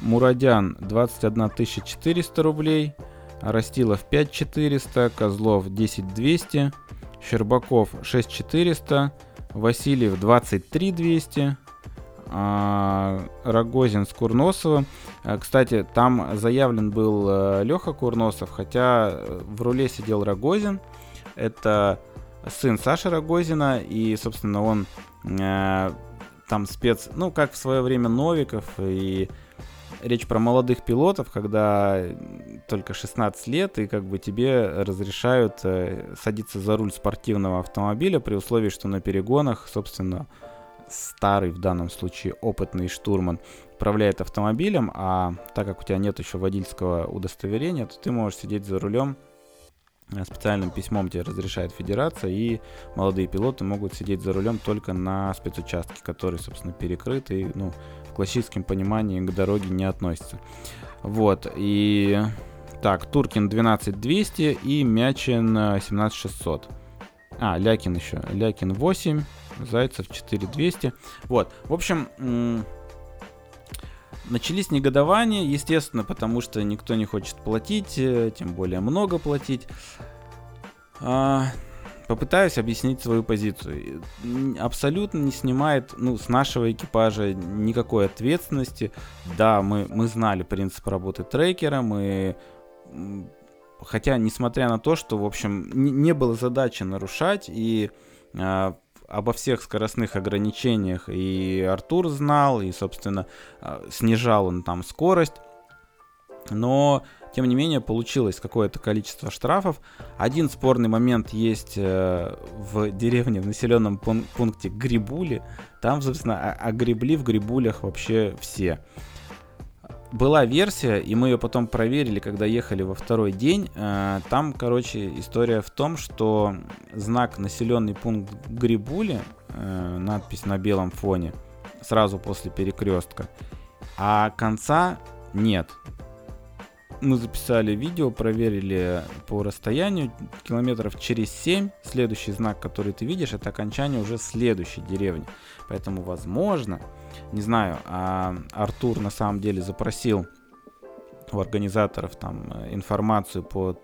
Мурадян 21 400 рублей, Растилов 5 400, Козлов 10 200, Щербаков 6 400, Васильев 23 200, а, Рогозин с Курносовым. А, кстати, там заявлен был э, Леха Курносов, хотя э, в руле сидел Рогозин. Это сын Саши Рогозина, и, собственно, он э, там спец, ну, как в свое время Новиков и речь про молодых пилотов, когда только 16 лет, и как бы тебе разрешают садиться за руль спортивного автомобиля при условии, что на перегонах, собственно, старый в данном случае опытный штурман управляет автомобилем, а так как у тебя нет еще водительского удостоверения, то ты можешь сидеть за рулем э, специальным письмом тебе разрешает федерация, и молодые пилоты могут сидеть за рулем только на спецучастке, который, собственно, перекрыт и, ну, классическом понимании к дороге не относится. Вот, и... Так, Туркин 12200 и Мячин 17600. А, Лякин еще. Лякин 8, Зайцев 4200. Вот, в общем, начались негодования, естественно, потому что никто не хочет платить, э, тем более много платить. А, попытаюсь объяснить свою позицию. Абсолютно не снимает ну, с нашего экипажа никакой ответственности. Да, мы, мы знали принцип работы трекера, мы... Хотя, несмотря на то, что, в общем, не, было задачи нарушать, и э, обо всех скоростных ограничениях и Артур знал, и, собственно, э, снижал он там скорость, но тем не менее, получилось какое-то количество штрафов. Один спорный момент есть э, в деревне, в населенном пункте Грибули. Там, собственно, огребли в Грибулях вообще все. Была версия, и мы ее потом проверили, когда ехали во второй день. Э, там, короче, история в том, что знак населенный пункт Грибули, э, надпись на белом фоне, сразу после перекрестка, а конца нет мы записали видео, проверили по расстоянию километров через 7. Следующий знак, который ты видишь, это окончание уже следующей деревни. Поэтому, возможно, не знаю, а Артур на самом деле запросил у организаторов там э, информацию по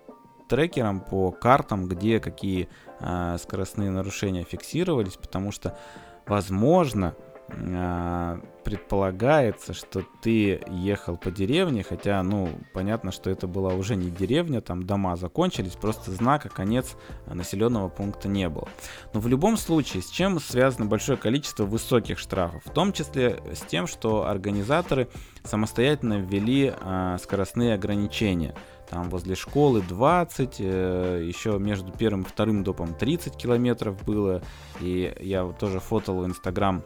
трекерам, по картам, где какие э, скоростные нарушения фиксировались, потому что, возможно, предполагается, что ты ехал по деревне, хотя, ну, понятно, что это была уже не деревня, там дома закончились, просто знака конец населенного пункта не было. Но в любом случае, с чем связано большое количество высоких штрафов? В том числе с тем, что организаторы самостоятельно ввели э, скоростные ограничения там возле школы 20, э, еще между первым и вторым допом 30 километров было, и я тоже фотал в Инстаграм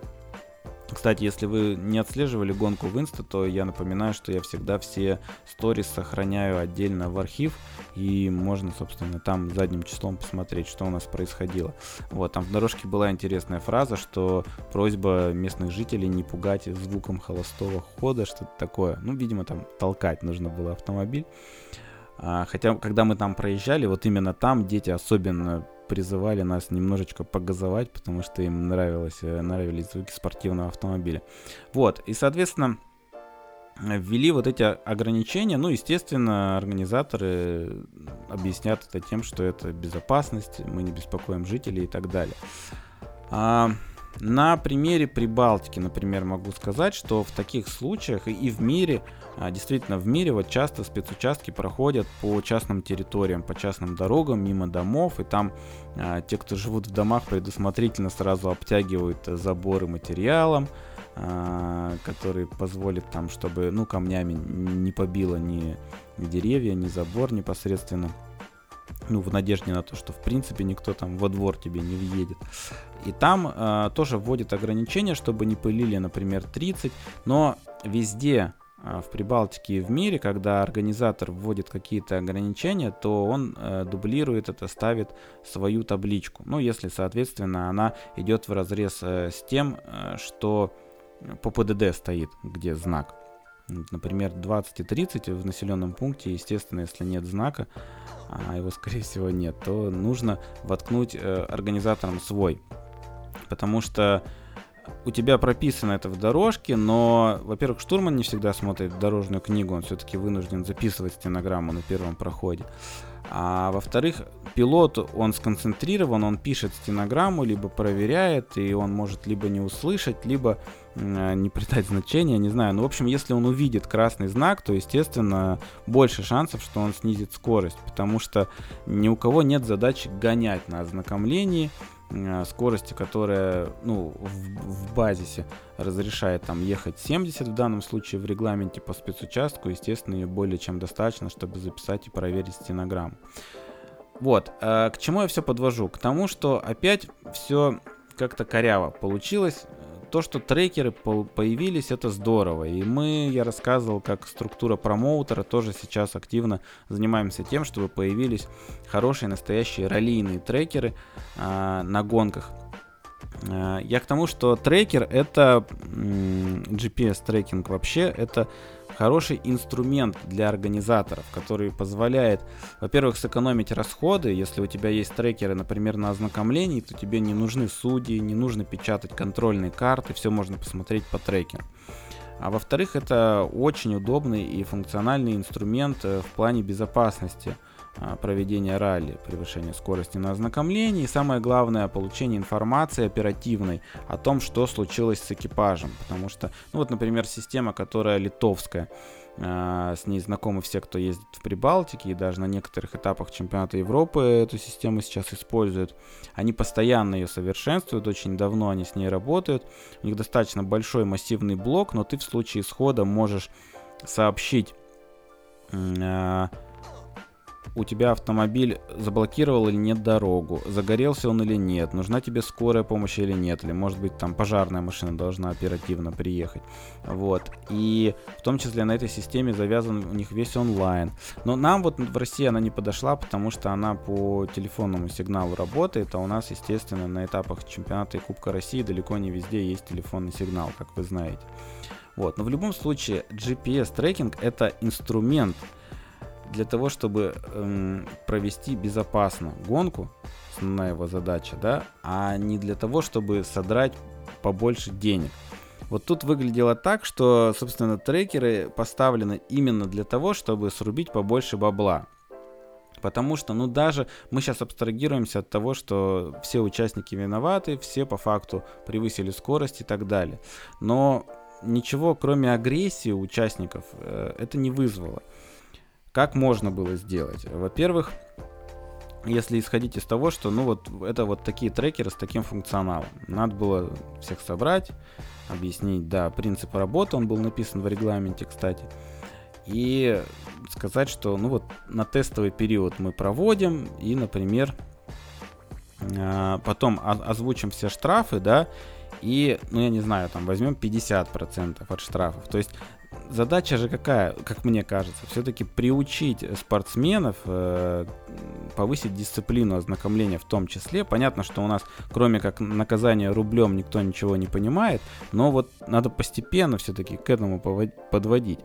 кстати, если вы не отслеживали гонку в Инста, то я напоминаю, что я всегда все сторис сохраняю отдельно в архив, и можно, собственно, там задним числом посмотреть, что у нас происходило. Вот, там в дорожке была интересная фраза, что просьба местных жителей не пугать звуком холостого хода, что-то такое. Ну, видимо, там толкать нужно было автомобиль. А, хотя, когда мы там проезжали, вот именно там дети особенно призывали нас немножечко погазовать, потому что им нравилось, э, нравились звуки спортивного автомобиля. Вот, и, соответственно, ввели вот эти ограничения. Ну, естественно, организаторы объяснят это тем, что это безопасность, мы не беспокоим жителей и так далее. А, на примере Прибалтики, например, могу сказать, что в таких случаях и в мире, действительно в мире вот часто спецучастки проходят по частным территориям, по частным дорогам, мимо домов, и там а, те, кто живут в домах, предусмотрительно сразу обтягивают заборы материалом, а, который позволит там, чтобы, ну, камнями не побило ни деревья, ни забор непосредственно ну, в надежде на то, что, в принципе, никто там во двор тебе не въедет. И там э, тоже вводят ограничения, чтобы не пылили, например, 30, но везде в Прибалтике и в мире, когда организатор вводит какие-то ограничения, то он э, дублирует это, ставит свою табличку. Ну, если, соответственно, она идет в разрез э, с тем, э, что по ПДД стоит, где знак. Например, 20 и 30 в населенном пункте, естественно, если нет знака, а его, скорее всего, нет, то нужно воткнуть организаторам свой. Потому что у тебя прописано это в дорожке, но, во-первых, штурман не всегда смотрит дорожную книгу, он все-таки вынужден записывать стенограмму на первом проходе. А во-вторых, пилот, он сконцентрирован, он пишет стенограмму, либо проверяет, и он может либо не услышать, либо э, не придать значения, не знаю. Ну, в общем, если он увидит красный знак, то, естественно, больше шансов, что он снизит скорость, потому что ни у кого нет задачи гонять на ознакомлении, скорости, которая ну, в, в базисе разрешает там ехать 70 в данном случае в регламенте по спецучастку, естественно, ее более чем достаточно, чтобы записать и проверить стенограмму. Вот, э, к чему я все подвожу? К тому, что опять все как-то коряво получилось то, что трекеры появились, это здорово. И мы, я рассказывал, как структура промоутера тоже сейчас активно занимаемся тем, чтобы появились хорошие настоящие раллийные трекеры э, на гонках. Э, я к тому, что трекер это GPS трекинг вообще, это хороший инструмент для организаторов, который позволяет, во-первых, сэкономить расходы. Если у тебя есть трекеры, например, на ознакомлении, то тебе не нужны судьи, не нужно печатать контрольные карты, все можно посмотреть по трекеру. А во-вторых, это очень удобный и функциональный инструмент э, в плане безопасности – а, проведения ралли, превышение скорости на ознакомлении и самое главное получение информации оперативной о том, что случилось с экипажем. Потому что, ну вот, например, система, которая литовская, а, с ней знакомы все, кто ездит в Прибалтике, и даже на некоторых этапах чемпионата Европы эту систему сейчас используют. Они постоянно ее совершенствуют, очень давно они с ней работают. У них достаточно большой массивный блок, но ты в случае исхода можешь сообщить а, у тебя автомобиль заблокировал или нет дорогу, загорелся он или нет, нужна тебе скорая помощь или нет, или может быть там пожарная машина должна оперативно приехать. Вот. И в том числе на этой системе завязан у них весь онлайн. Но нам вот в России она не подошла, потому что она по телефонному сигналу работает, а у нас, естественно, на этапах чемпионата и Кубка России далеко не везде есть телефонный сигнал, как вы знаете. Вот. Но в любом случае GPS трекинг это инструмент, для того, чтобы эм, провести безопасно гонку, основная его задача, да, а не для того, чтобы содрать побольше денег. Вот тут выглядело так, что, собственно, трекеры поставлены именно для того, чтобы срубить побольше бабла. Потому что, ну, даже мы сейчас абстрагируемся от того, что все участники виноваты, все по факту превысили скорость и так далее. Но ничего, кроме агрессии участников, э, это не вызвало. Как можно было сделать? Во-первых, если исходить из того, что, ну, вот это вот такие трекеры с таким функционалом. Надо было всех собрать, объяснить, да, принцип работы, он был написан в регламенте, кстати. И сказать, что, ну, вот на тестовый период мы проводим, и, например, а, потом озвучим все штрафы, да, и, ну, я не знаю, там возьмем 50% от штрафов. То есть задача же какая, как мне кажется, все-таки приучить спортсменов, э, повысить дисциплину ознакомления в том числе. Понятно, что у нас, кроме как наказания рублем, никто ничего не понимает, но вот надо постепенно все-таки к этому подводить.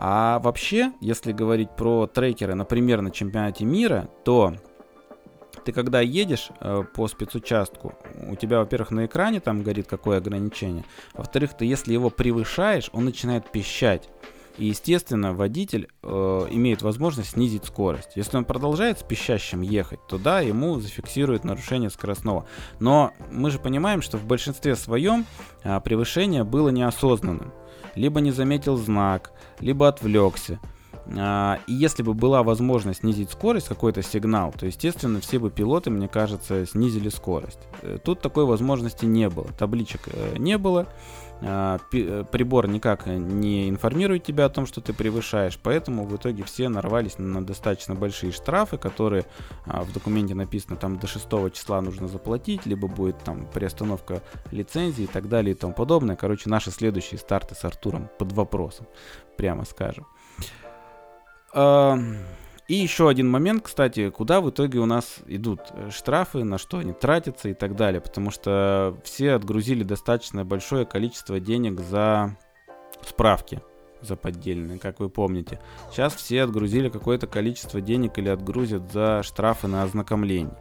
А вообще, если говорить про трекеры, например, на чемпионате мира, то ты когда едешь э, по спецучастку, у тебя, во-первых, на экране там горит какое ограничение, во-вторых, ты если его превышаешь, он начинает пищать. И, естественно, водитель э, имеет возможность снизить скорость. Если он продолжает с пищащим ехать, то да, ему зафиксируют нарушение скоростного. Но мы же понимаем, что в большинстве своем э, превышение было неосознанным. Либо не заметил знак, либо отвлекся. А, и если бы была возможность снизить скорость, какой-то сигнал, то, естественно, все бы пилоты, мне кажется, снизили скорость. Э, тут такой возможности не было. Табличек э, не было. А, э, прибор никак не информирует тебя о том, что ты превышаешь, поэтому в итоге все нарвались на достаточно большие штрафы, которые а, в документе написано там до 6 числа нужно заплатить, либо будет там приостановка лицензии и так далее и тому подобное. Короче, наши следующие старты с Артуром под вопросом, прямо скажем. И еще один момент, кстати, куда в итоге у нас идут э, штрафы, на что они тратятся и так далее, потому что все отгрузили достаточно большое количество денег за справки за поддельные, как вы помните. Сейчас все отгрузили какое-то количество денег или отгрузят за штрафы на ознакомление.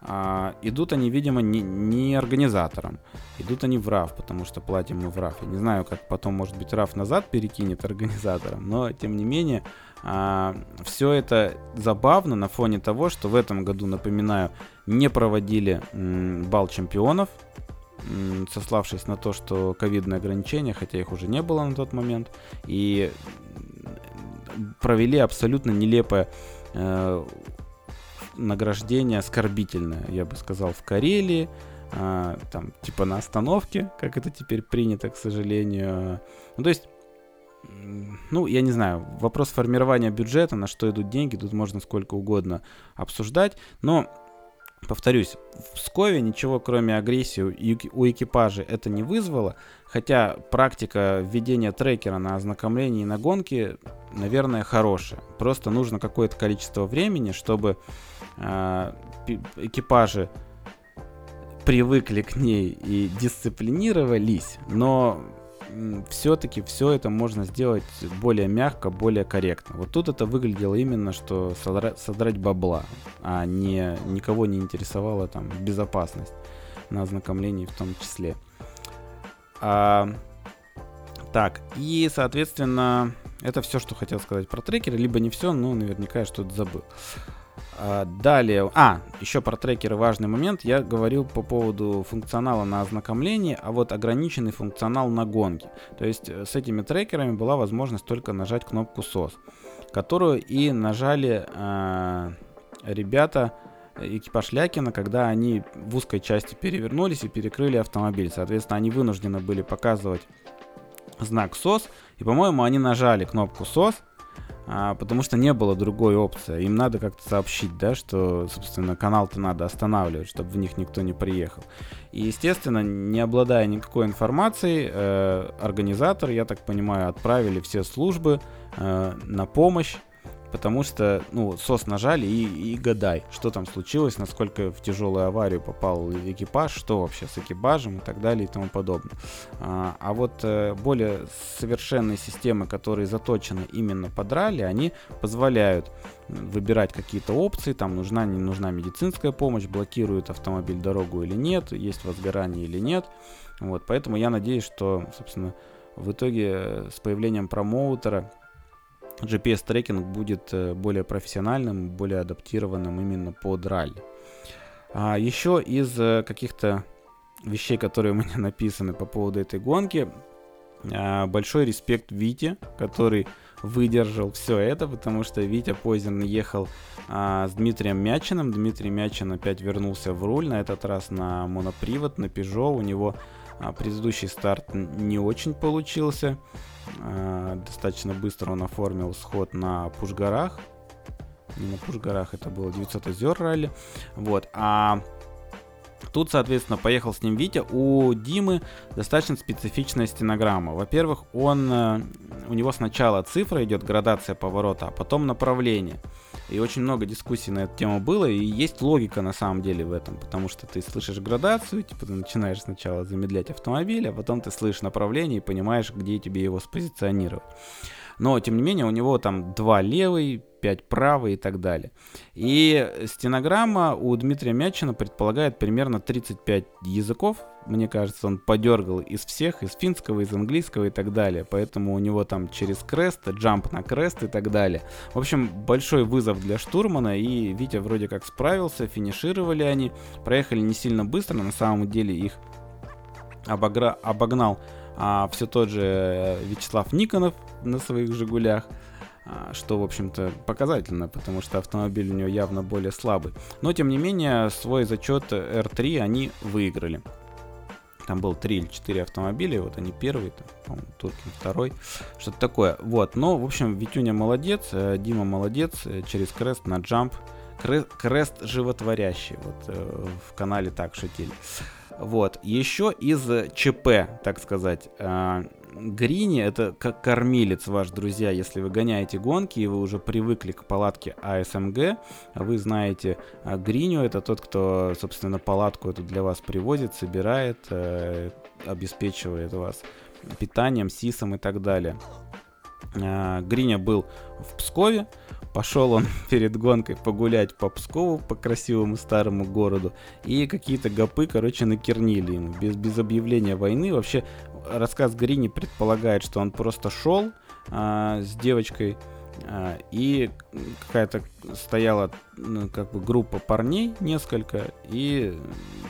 А, идут они, видимо, не, не организаторам. Идут они в РАФ, потому что платим мы в РАФ. Я не знаю, как потом, может быть, РАФ назад перекинет организаторам, но, тем не менее, а, все это забавно на фоне того, что в этом году, напоминаю, не проводили м, бал чемпионов, м, сославшись на то, что ковидные ограничения, хотя их уже не было на тот момент, и провели абсолютно нелепое э, награждение оскорбительное, я бы сказал, в Карелии, э, там типа на остановке, как это теперь принято, к сожалению. Ну, то есть ну, я не знаю, вопрос формирования бюджета, на что идут деньги, тут можно сколько угодно обсуждать, но Повторюсь, в Пскове ничего кроме агрессии у экипажа это не вызвало, хотя практика введения трекера на ознакомление и на гонки, наверное, хорошая. Просто нужно какое-то количество времени, чтобы э, экипажи привыкли к ней и дисциплинировались, но все-таки все это можно сделать более мягко, более корректно. Вот тут это выглядело именно, что содрать, содрать бабла, а не никого не интересовала там безопасность на ознакомлении в том числе. А, так, и, соответственно, это все, что хотел сказать про трекеры, либо не все, но наверняка я что-то забыл. А, далее, а, еще про трекеры важный момент. Я говорил по поводу функционала на ознакомлении, а вот ограниченный функционал на гонке. То есть э, с этими трекерами была возможность только нажать кнопку SOS, которую и нажали э, ребята, экипаж Лякина, когда они в узкой части перевернулись и перекрыли автомобиль. Соответственно, они вынуждены были показывать знак SOS, и, по-моему, они нажали кнопку SOS, а, потому что не было другой опции. Им надо как-то сообщить, да, что, собственно, канал-то надо останавливать, чтобы в них никто не приехал. И, естественно, не обладая никакой информацией, э, организатор, я так понимаю, отправили все службы э, на помощь потому что, ну, сос нажали и, и гадай, что там случилось, насколько в тяжелую аварию попал экипаж, что вообще с экипажем и так далее и тому подобное. А, а вот э, более совершенные системы, которые заточены именно под ралли, они позволяют выбирать какие-то опции, там нужна, не нужна медицинская помощь, блокирует автомобиль дорогу или нет, есть возгорание или нет. Вот, поэтому я надеюсь, что, собственно, в итоге э, с появлением промоутера GPS-трекинг будет э, более профессиональным, более адаптированным именно под ралли. А еще из э, каких-то вещей, которые у меня написаны по поводу этой гонки, а, большой респект Вите, который выдержал все это, потому что Витя Позин ехал а, с Дмитрием Мячиным. Дмитрий Мячин опять вернулся в руль, на этот раз на монопривод, на Peugeot. У него предыдущий старт не очень получился. А, достаточно быстро он оформил сход на Пушгарах. Не на Пушгарах, это было 900 озер ралли. Вот. А Тут, соответственно, поехал с ним Витя. У Димы достаточно специфичная стенограмма. Во-первых, он, э, у него сначала цифра идет, градация поворота, а потом направление. И очень много дискуссий на эту тему было, и есть логика на самом деле в этом, потому что ты слышишь градацию, типа ты начинаешь сначала замедлять автомобиль, а потом ты слышишь направление и понимаешь, где тебе его спозиционировать. Но, тем не менее, у него там два левый, 5 правый и так далее. И стенограмма у Дмитрия Мячина предполагает примерно 35 языков. Мне кажется, он подергал из всех, из финского, из английского и так далее. Поэтому у него там через крест, джамп на крест и так далее. В общем, большой вызов для штурмана. И Витя вроде как справился, финишировали они. Проехали не сильно быстро, на самом деле их обогра... обогнал а, все тот же э, Вячеслав Никонов на своих «Жигулях». А, что, в общем-то, показательно, потому что автомобиль у него явно более слабый. Но, тем не менее, свой зачет R3 они выиграли. Там был 3 или 4 автомобиля, вот они первый, там, Туркин второй, что-то такое. Вот, но, в общем, Витюня молодец, э, Дима молодец, э, через крест на джамп. Крест животворящий, вот э, в канале так шутили. Вот, еще из ЧП, так сказать, Грини это как кормилец ваш, друзья. Если вы гоняете гонки и вы уже привыкли к палатке АСМГ, вы знаете, а Гриню это тот, кто, собственно, палатку эту для вас привозит, собирает, э, обеспечивает вас питанием, сисом и так далее. Э, Гриня был в Пскове, Пошел он перед гонкой погулять по Пскову, по красивому старому городу, и какие-то гопы, короче, накернили ему, без, без объявления войны. Вообще, рассказ Грини предполагает, что он просто шел а, с девочкой, а, и какая-то стояла ну, как бы группа парней, несколько, и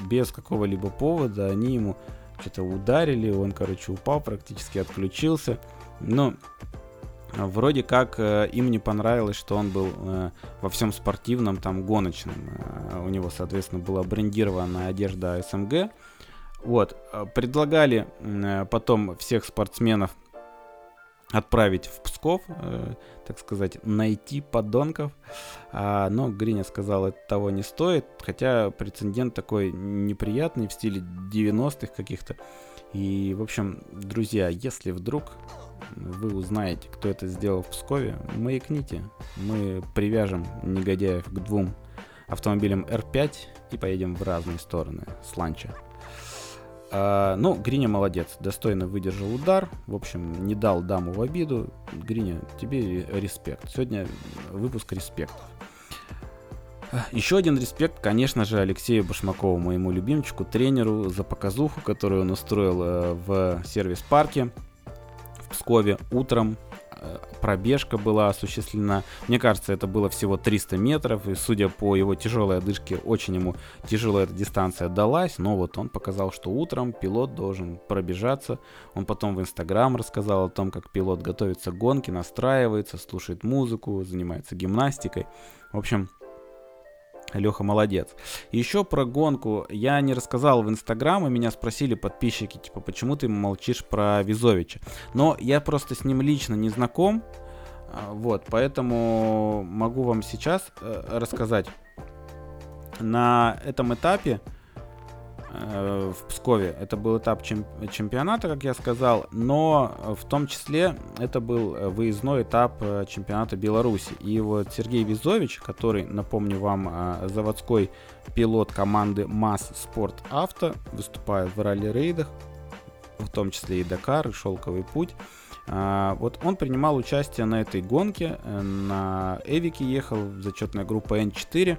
без какого-либо повода они ему что-то ударили, он, короче, упал, практически отключился. Но Вроде как э, им не понравилось, что он был э, во всем спортивном, там, гоночном. Э, у него, соответственно, была брендированная одежда СМГ. Вот. Э, предлагали э, потом всех спортсменов отправить в Псков, э, так сказать, найти подонков. А, но Гриня сказал, это того не стоит. Хотя прецедент такой неприятный в стиле 90-х каких-то. И, в общем, друзья, если вдруг вы узнаете, кто это сделал в Пскове, маякните. Мы привяжем негодяев к двум автомобилям R5 и поедем в разные стороны с ланча. А, ну, Гриня молодец, достойно выдержал удар. В общем, не дал даму в обиду. Гриня, тебе респект. Сегодня выпуск респект. Еще один респект, конечно же, Алексею Башмакову, моему любимчику, тренеру, за показуху, которую он устроил э, в сервис-парке. Пскове утром пробежка была осуществлена. Мне кажется, это было всего 300 метров, и судя по его тяжелой одышке, очень ему тяжело эта дистанция далась, но вот он показал, что утром пилот должен пробежаться. Он потом в Инстаграм рассказал о том, как пилот готовится к гонке, настраивается, слушает музыку, занимается гимнастикой. В общем, Леха молодец. Еще про гонку я не рассказал в Инстаграм, и меня спросили подписчики, типа, почему ты молчишь про Визовича. Но я просто с ним лично не знаком, а, вот, поэтому могу вам сейчас э, рассказать. На этом этапе в Пскове. Это был этап чемпионата, как я сказал, но в том числе это был выездной этап чемпионата Беларуси. И вот Сергей Визович, который, напомню вам, заводской пилот команды МАС Спорт Авто, выступает в ралли-рейдах, в том числе и Дакар, и Шелковый путь. Вот он принимал участие на этой гонке, э, на Эвике ехал, зачетная группа N4.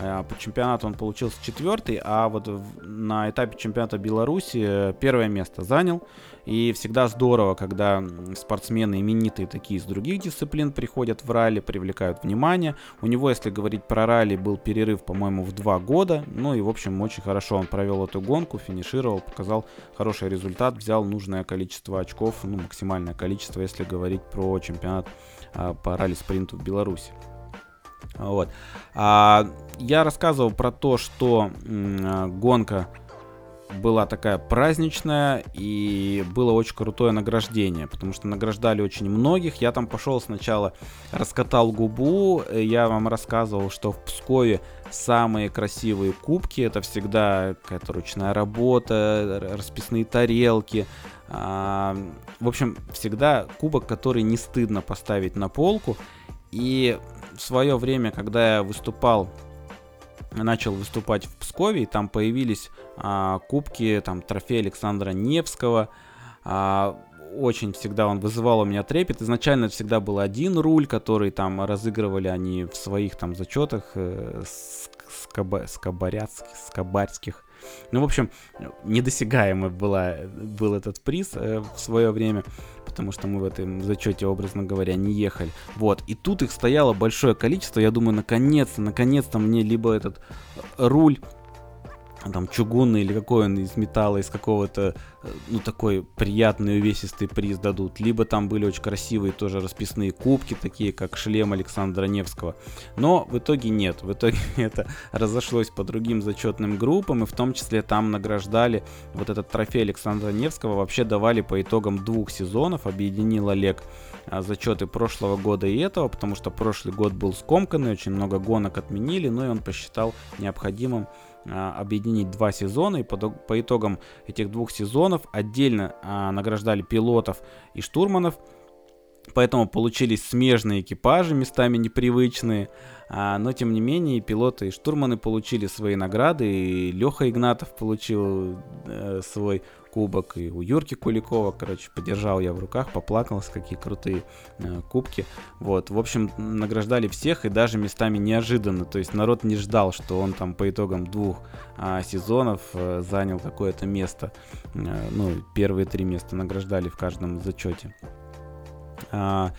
А, по чемпионату он получился четвертый, а вот на этапе чемпионата Беларуси э, первое место занял. И всегда здорово, когда спортсмены именитые такие из других дисциплин приходят в ралли, привлекают внимание. У него, если говорить про ралли, был перерыв, по-моему, в два года. Ну и, в общем, очень хорошо он провел эту гонку, финишировал, показал хороший результат, взял нужное количество очков, ну, максимальное количество, если говорить про чемпионат а, по ралли-спринту в Беларуси. Вот. А, я рассказывал про то, что м, гонка была такая праздничная, и было очень крутое награждение, потому что награждали очень многих. Я там пошел сначала, раскатал губу, я вам рассказывал, что в Пскове самые красивые кубки, это всегда какая-то ручная работа, расписные тарелки. А, в общем, всегда кубок, который не стыдно поставить на полку. И в свое время, когда я выступал начал выступать в Пскове, и там появились а, кубки, там трофей Александра Невского. А, очень всегда он вызывал у меня трепет. Изначально всегда был один руль, который там разыгрывали они в своих там зачетах э, скоба, скобаряцких, скобарских. Ну, в общем, недосягаемый была, был этот приз э, в свое время потому что мы в этом зачете, образно говоря, не ехали. Вот, и тут их стояло большое количество, я думаю, наконец-то, наконец-то мне либо этот руль там чугунный или какой он из металла, из какого-то, э, ну, такой приятный увесистый приз дадут. Либо там были очень красивые тоже расписные кубки, такие как шлем Александра Невского. Но в итоге нет. В итоге это разошлось по другим зачетным группам, и в том числе там награждали вот этот трофей Александра Невского, вообще давали по итогам двух сезонов, объединил Олег а, зачеты прошлого года и этого, потому что прошлый год был скомканный, очень много гонок отменили, но и он посчитал необходимым а, объединить два сезона, и по, итогам этих двух сезонов отдельно а, награждали пилотов и штурманов, поэтому получились смежные экипажи, местами непривычные, а, но тем не менее пилоты и штурманы получили свои награды, и Леха Игнатов получил э, свой кубок, и у Юрки Куликова, короче, подержал я в руках, поплакался, какие крутые э, кубки. Вот, в общем, награждали всех, и даже местами неожиданно, то есть народ не ждал, что он там по итогам двух э, сезонов э, занял какое-то место, э, ну, первые три места награждали в каждом зачете. А,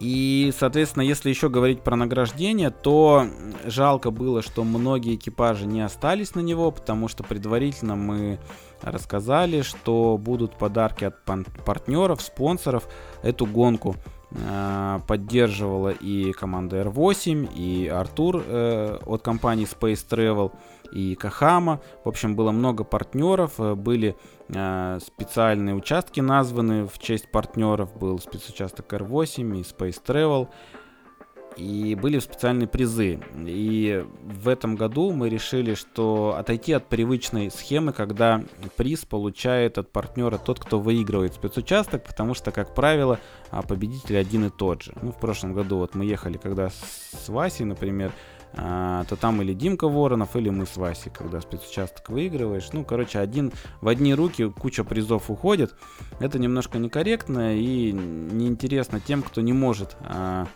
и, соответственно, если еще говорить про награждение, то жалко было, что многие экипажи не остались на него, потому что предварительно мы рассказали, что будут подарки от партнеров, спонсоров. Эту гонку э, поддерживала и команда R8, и Артур э, от компании Space Travel, и Кахама. В общем, было много партнеров, э, были э, специальные участки названы в честь партнеров. Был спецучасток R8 и Space Travel и были специальные призы. И в этом году мы решили, что отойти от привычной схемы, когда приз получает от партнера тот, кто выигрывает спецучасток, потому что, как правило, а, победитель один и тот же. Ну, в прошлом году вот мы ехали, когда с Васей, например, а, то там или Димка Воронов, или мы с Васей, когда спецучасток выигрываешь. Ну, короче, один в одни руки куча призов уходит. Это немножко некорректно и неинтересно тем, кто не может а,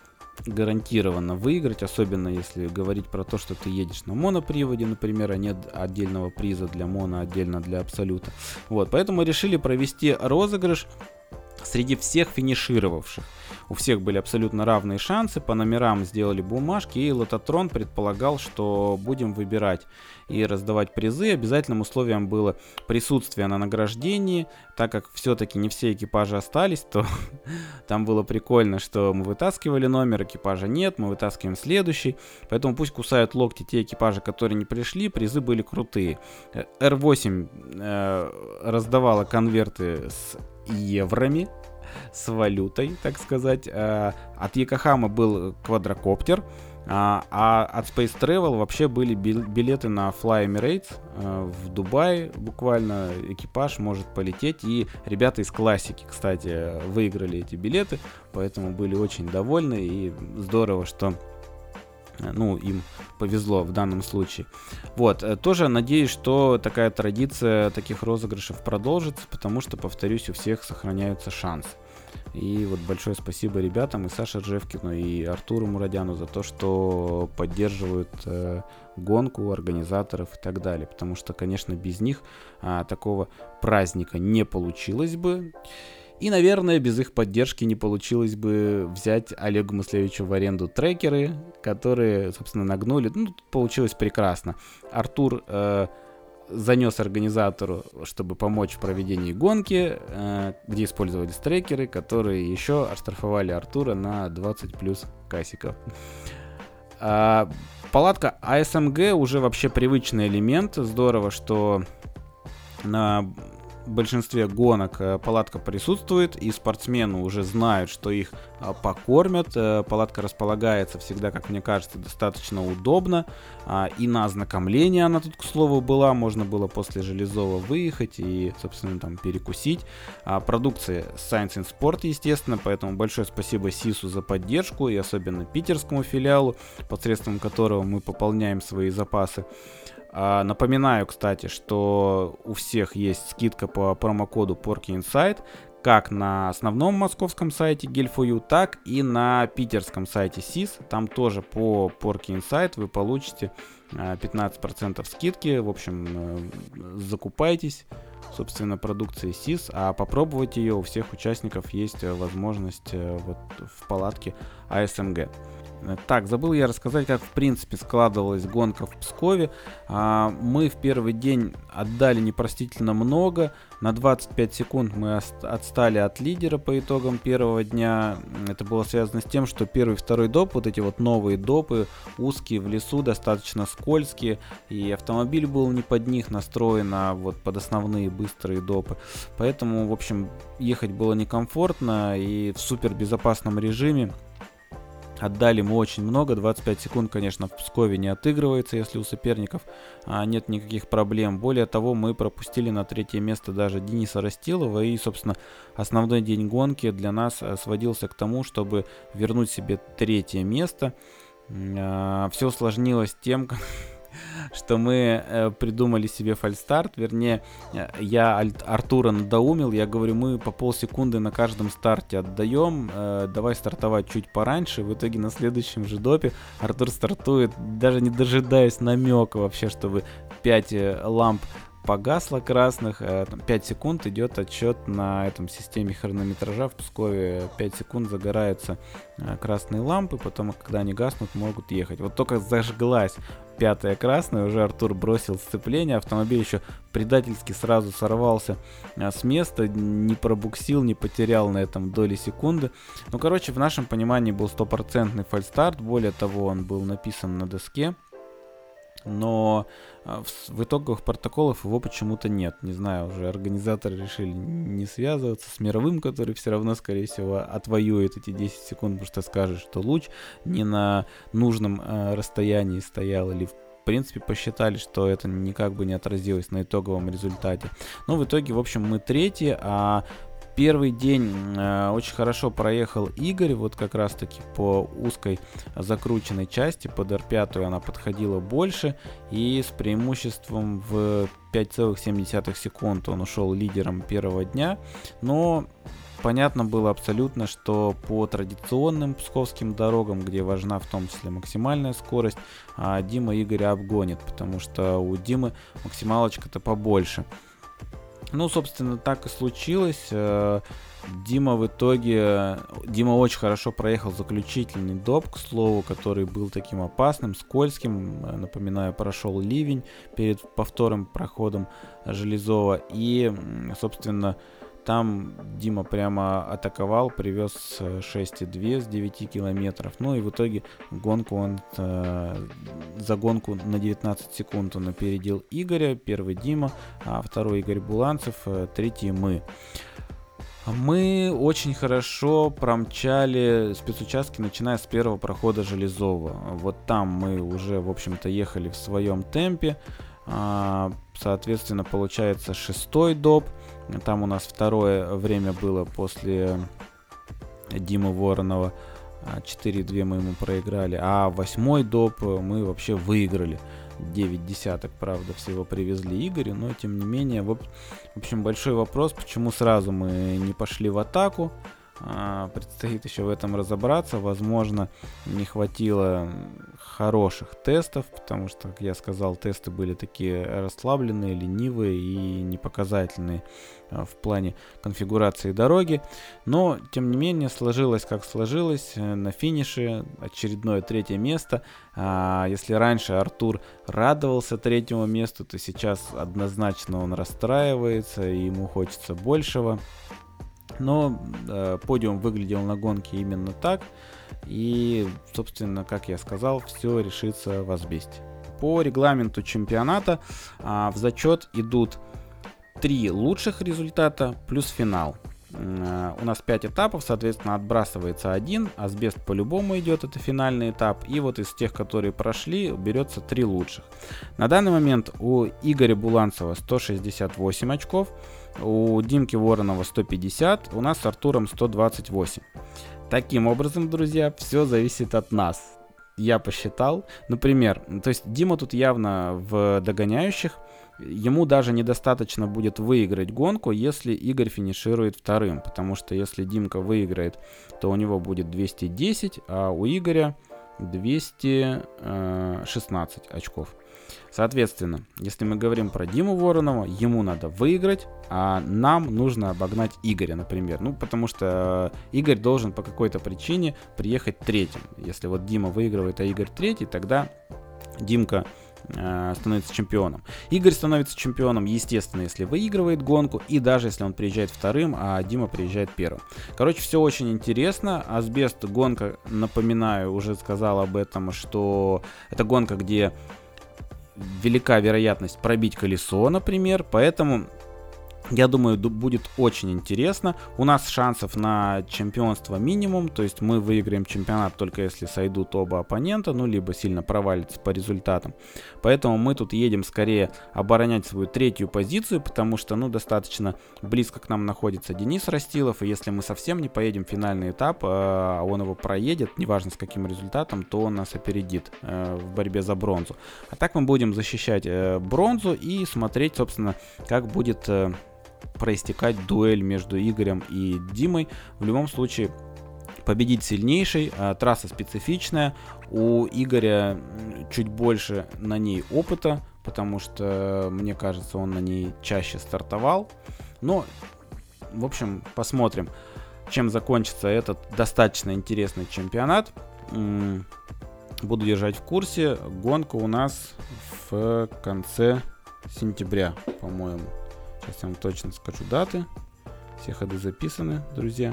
гарантированно выиграть, особенно если говорить про то, что ты едешь на моноприводе, например, а нет отдельного приза для моно, отдельно для абсолюта. Вот, поэтому решили провести розыгрыш среди всех финишировавших. У всех были абсолютно равные шансы, по номерам сделали бумажки, и Лототрон предполагал, что будем выбирать и раздавать призы. Обязательным условием было присутствие на награждении, так как все-таки не все экипажи остались, то там было прикольно, что мы вытаскивали номер, экипажа нет, мы вытаскиваем следующий, поэтому пусть кусают локти те экипажи, которые не пришли, призы были крутые. R8 э, раздавала конверты с евроми, с валютой, так сказать. Э, от Якохама был квадрокоптер, А, а от Space Travel вообще были билеты на Fly Emirates э, в Дубай. Буквально экипаж может полететь. И ребята из классики, кстати, выиграли эти билеты. Поэтому были очень довольны. И здорово, что э, ну, им повезло в данном случае. Вот, тоже надеюсь, что такая традиция таких розыгрышев продолжится, потому что, повторюсь, у всех сохраняются шансы. И вот большое спасибо ребятам и Саше Джевкину, и Артуру Мурадяну за то, что поддерживают э, гонку, организаторов и так далее. Потому что, конечно, без них а, такого праздника не получилось бы. И, наверное, без их поддержки не получилось бы взять Олегу Мыслевичу в аренду трекеры, которые, собственно, нагнули. Ну, получилось прекрасно. Артур э, занес организатору, чтобы помочь в проведении гонки, э, где использовались трекеры, которые еще оштрафовали Артура на 20 плюс касиков. А, палатка ASMG уже вообще привычный элемент. Здорово, что на большинстве гонок э, палатка присутствует, и спортсмены уже знают, что их а, покормят. Э, палатка располагается всегда, как мне кажется, достаточно удобно. А, и на ознакомление она тут, к слову, была. Можно было после Железова выехать и, собственно, там перекусить. А, продукция Science in Sport, естественно, поэтому большое спасибо СИСу за поддержку и особенно питерскому филиалу, посредством которого мы пополняем свои запасы. А, напоминаю, кстати, что у всех есть скидка по промокоду Porky Insight, как на основном московском сайте Gel4U, так и на питерском сайте SIS. Там тоже по Porky Insight вы получите 15% а, скидки. В общем, э, закупайтесь, собственно, продукции SIS, а попробовать ее у всех участников есть возможность э, вот в палатке ASMG. Так, забыл я рассказать, как в принципе складывалась гонка в Пскове. А, мы в первый день отдали непростительно много. На 25 секунд мы отстали от лидера по итогам первого дня. Это было связано с тем, что первый и второй доп, вот эти вот новые допы, узкие в лесу, достаточно скользкие. И автомобиль был не под них настроен, а вот под основные быстрые допы. Поэтому, в общем, ехать было некомфортно и в супер безопасном режиме Отдали мы очень много, 25 секунд, конечно, в Пскове не отыгрывается, если у соперников а, нет никаких проблем. Более того, мы пропустили на третье место даже Дениса Растилова, и, собственно, основной день гонки для нас а, сводился к тому, чтобы вернуть себе третье место. А, все усложнилось тем, что мы э, придумали себе фальстарт, вернее, э, я Артура надоумил, я говорю, мы по полсекунды на каждом старте отдаем, э, давай стартовать чуть пораньше, в итоге на следующем же допе Артур стартует, даже не дожидаясь намека вообще, чтобы 5 э, ламп погасло красных, 5 э, секунд идет отчет на этом системе хронометража. В Пскове 5 секунд загораются красные лампы, потом, когда они гаснут, могут ехать. Вот только зажглась пятая красная, уже Артур бросил сцепление, автомобиль еще предательски сразу сорвался э, с места, не пробуксил, не потерял на этом доли секунды. Ну, короче, в нашем понимании был стопроцентный фальстарт, более того, он был написан на доске но а, в, в итоговых протоколах его почему-то нет. Не знаю, уже организаторы решили не связываться с мировым, который все равно, скорее всего, отвоюет эти 10 секунд, потому что скажет, что луч не на нужном э, расстоянии стоял или в принципе, посчитали, что это никак бы не отразилось на итоговом результате. Но в итоге, в общем, мы третьи, а Первый день э, очень хорошо проехал Игорь, вот как раз таки по узкой закрученной части, под R5 она подходила больше, и с преимуществом в 5,7 секунд он ушел лидером первого дня, но понятно было абсолютно, что по традиционным псковским дорогам, где важна в том числе максимальная скорость, а Дима Игоря обгонит, потому что у Димы максималочка-то побольше. Ну, собственно, так и случилось. Э, Дима в итоге... Дима очень хорошо проехал заключительный доп, к слову, который был таким опасным, скользким. Э, напоминаю, прошел ливень перед повторным проходом Железова. И, собственно, там Дима прямо атаковал, привез 6,2 с 9 километров. Ну и в итоге гонку он э, за гонку на 19 секунд он опередил Игоря. Первый Дима, а второй Игорь Буланцев, э, третий мы. Мы очень хорошо промчали спецучастки, начиная с первого прохода Железова. Вот там мы уже, в общем-то, ехали в своем темпе. А, соответственно, получается шестой доп. Там у нас второе время было после Димы Воронова. 4-2 а, мы ему проиграли. А восьмой доп мы вообще выиграли. 9 десяток, правда, всего привезли Игорю, но тем не менее, в общем, большой вопрос, почему сразу мы не пошли в атаку, а, предстоит еще в этом разобраться. Возможно, не хватило хороших тестов, потому что, как я сказал, тесты были такие расслабленные, ленивые и непоказательные а, в плане конфигурации дороги. Но, тем не менее, сложилось как сложилось. На финише очередное третье место. А, если раньше Артур радовался третьему месту, то сейчас однозначно он расстраивается и ему хочется большего. Но э, подиум выглядел на гонке именно так. И, собственно, как я сказал, все решится в Азбесте. По регламенту чемпионата э, в зачет идут три лучших результата плюс финал. Э, у нас 5 этапов, соответственно, отбрасывается один, асбест по-любому идет, это финальный этап, и вот из тех, которые прошли, берется 3 лучших. На данный момент у Игоря Буланцева 168 очков, у Димки Воронова 150, у нас с Артуром 128. Таким образом, друзья, все зависит от нас. Я посчитал, например, то есть Дима тут явно в догоняющих, ему даже недостаточно будет выиграть гонку, если Игорь финиширует вторым, потому что если Димка выиграет, то у него будет 210, а у Игоря 216 очков. Соответственно, если мы говорим про Диму Воронова, ему надо выиграть, а нам нужно обогнать Игоря, например. Ну, потому что э, Игорь должен по какой-то причине приехать третьим. Если вот Дима выигрывает, а Игорь третий, тогда Димка э, становится чемпионом. Игорь становится чемпионом, естественно, если выигрывает гонку, и даже если он приезжает вторым, а Дима приезжает первым. Короче, все очень интересно. Асбест гонка, напоминаю, уже сказал об этом, что это гонка, где велика вероятность пробить колесо, например, поэтому я думаю, будет очень интересно. У нас шансов на чемпионство минимум, то есть мы выиграем чемпионат только если сойдут оба оппонента, ну либо сильно провалится по результатам. Поэтому мы тут едем скорее оборонять свою третью позицию, потому что ну достаточно близко к нам находится Денис Растилов, и если мы совсем не поедем в финальный этап, а он его проедет, неважно с каким результатом, то он нас опередит э, в борьбе за бронзу. А так мы будем защищать э, бронзу и смотреть, собственно, как будет э, проистекать дуэль между Игорем и Димой. В любом случае, победить сильнейший, трасса специфичная, у Игоря чуть больше на ней опыта, потому что, мне кажется, он на ней чаще стартовал. Но, в общем, посмотрим, чем закончится этот достаточно интересный чемпионат. Буду держать в курсе. Гонка у нас в конце сентября, по-моему. Сейчас я вам точно скажу даты. Все ходы записаны, друзья.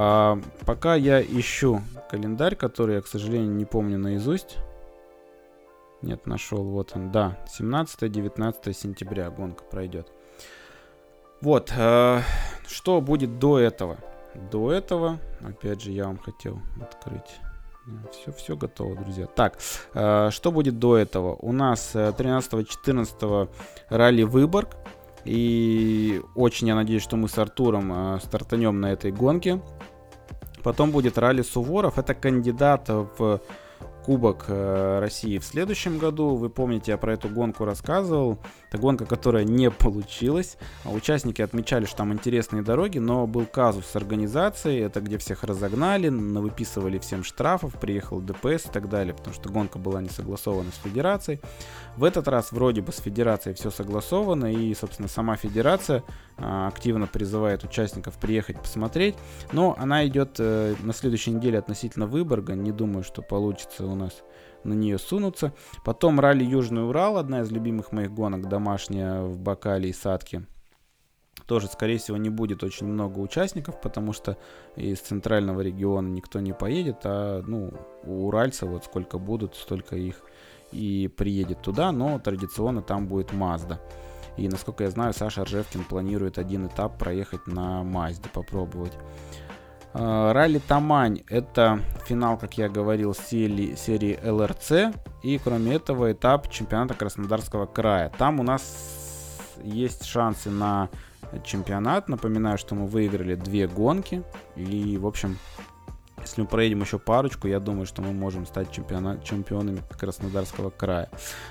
А, пока я ищу календарь, который я, к сожалению, не помню наизусть. Нет, нашел. Вот он. Да, 17-19 сентября гонка пройдет. Вот. Э, что будет до этого? До этого, опять же, я вам хотел открыть. Все, все готово, друзья. Так, э, что будет до этого? У нас 13-14 э, ралли Выборг. И очень я надеюсь, что мы с Артуром э, стартанем на этой гонке. Потом будет ралли Суворов. Это кандидат в Кубок э, России в следующем году. Вы помните, я про эту гонку рассказывал. Это гонка, которая не получилась. А участники отмечали, что там интересные дороги, но был казус с организацией. Это где всех разогнали, выписывали всем штрафов, приехал ДПС и так далее, потому что гонка была не согласована с федерацией. В этот раз вроде бы с федерацией все согласовано, и, собственно, сама федерация а, активно призывает участников приехать посмотреть. Но она идет э, на следующей неделе относительно Выборга. Не думаю, что получится у нас на нее сунуться. Потом ралли Южный Урал, одна из любимых моих гонок, домашняя в Бакале и Садке. Тоже, скорее всего, не будет очень много участников, потому что из центрального региона никто не поедет, а ну, у уральцев вот сколько будут, столько их и приедет туда, но традиционно там будет Mazda. И, насколько я знаю, Саша Ржевкин планирует один этап проехать на Мазде, попробовать. А, ралли Тамань – это финал, как я говорил, серии, серии ЛРЦ. И, кроме этого, этап чемпионата Краснодарского края. Там у нас есть шансы на чемпионат. Напоминаю, что мы выиграли две гонки. И, в общем, если мы проедем еще парочку, я думаю, что мы можем стать чемпиона, чемпионами Краснодарского края.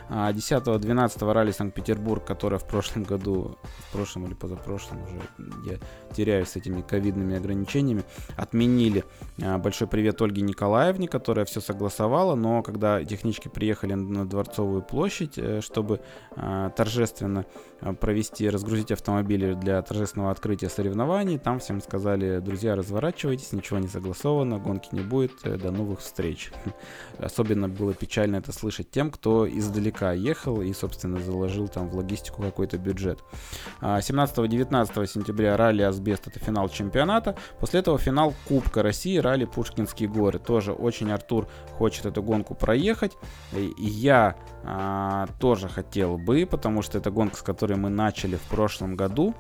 10-12 а ралли Санкт-Петербург, которое в прошлом году, в прошлом или позапрошлом уже, я теряюсь с этими ковидными ограничениями, отменили. А, большой привет Ольге Николаевне, которая все согласовала, но когда технички приехали на Дворцовую площадь, э, чтобы а, торжественно провести, разгрузить автомобили для торжественного открытия соревнований, там всем сказали, друзья, разворачивайтесь, ничего не согласовано, гонки не будет, э, до новых встреч. Особенно было печально это слышать тем, кто издалека ехал и, собственно, заложил там в логистику какой-то бюджет. 17-19 а, сентября ралли Асбест это финал чемпионата. После этого финал Кубка России, ралли Пушкинские горы. Тоже очень Артур хочет эту гонку проехать. И я а, тоже хотел бы, потому что это гонка, с которой мы начали в прошлом году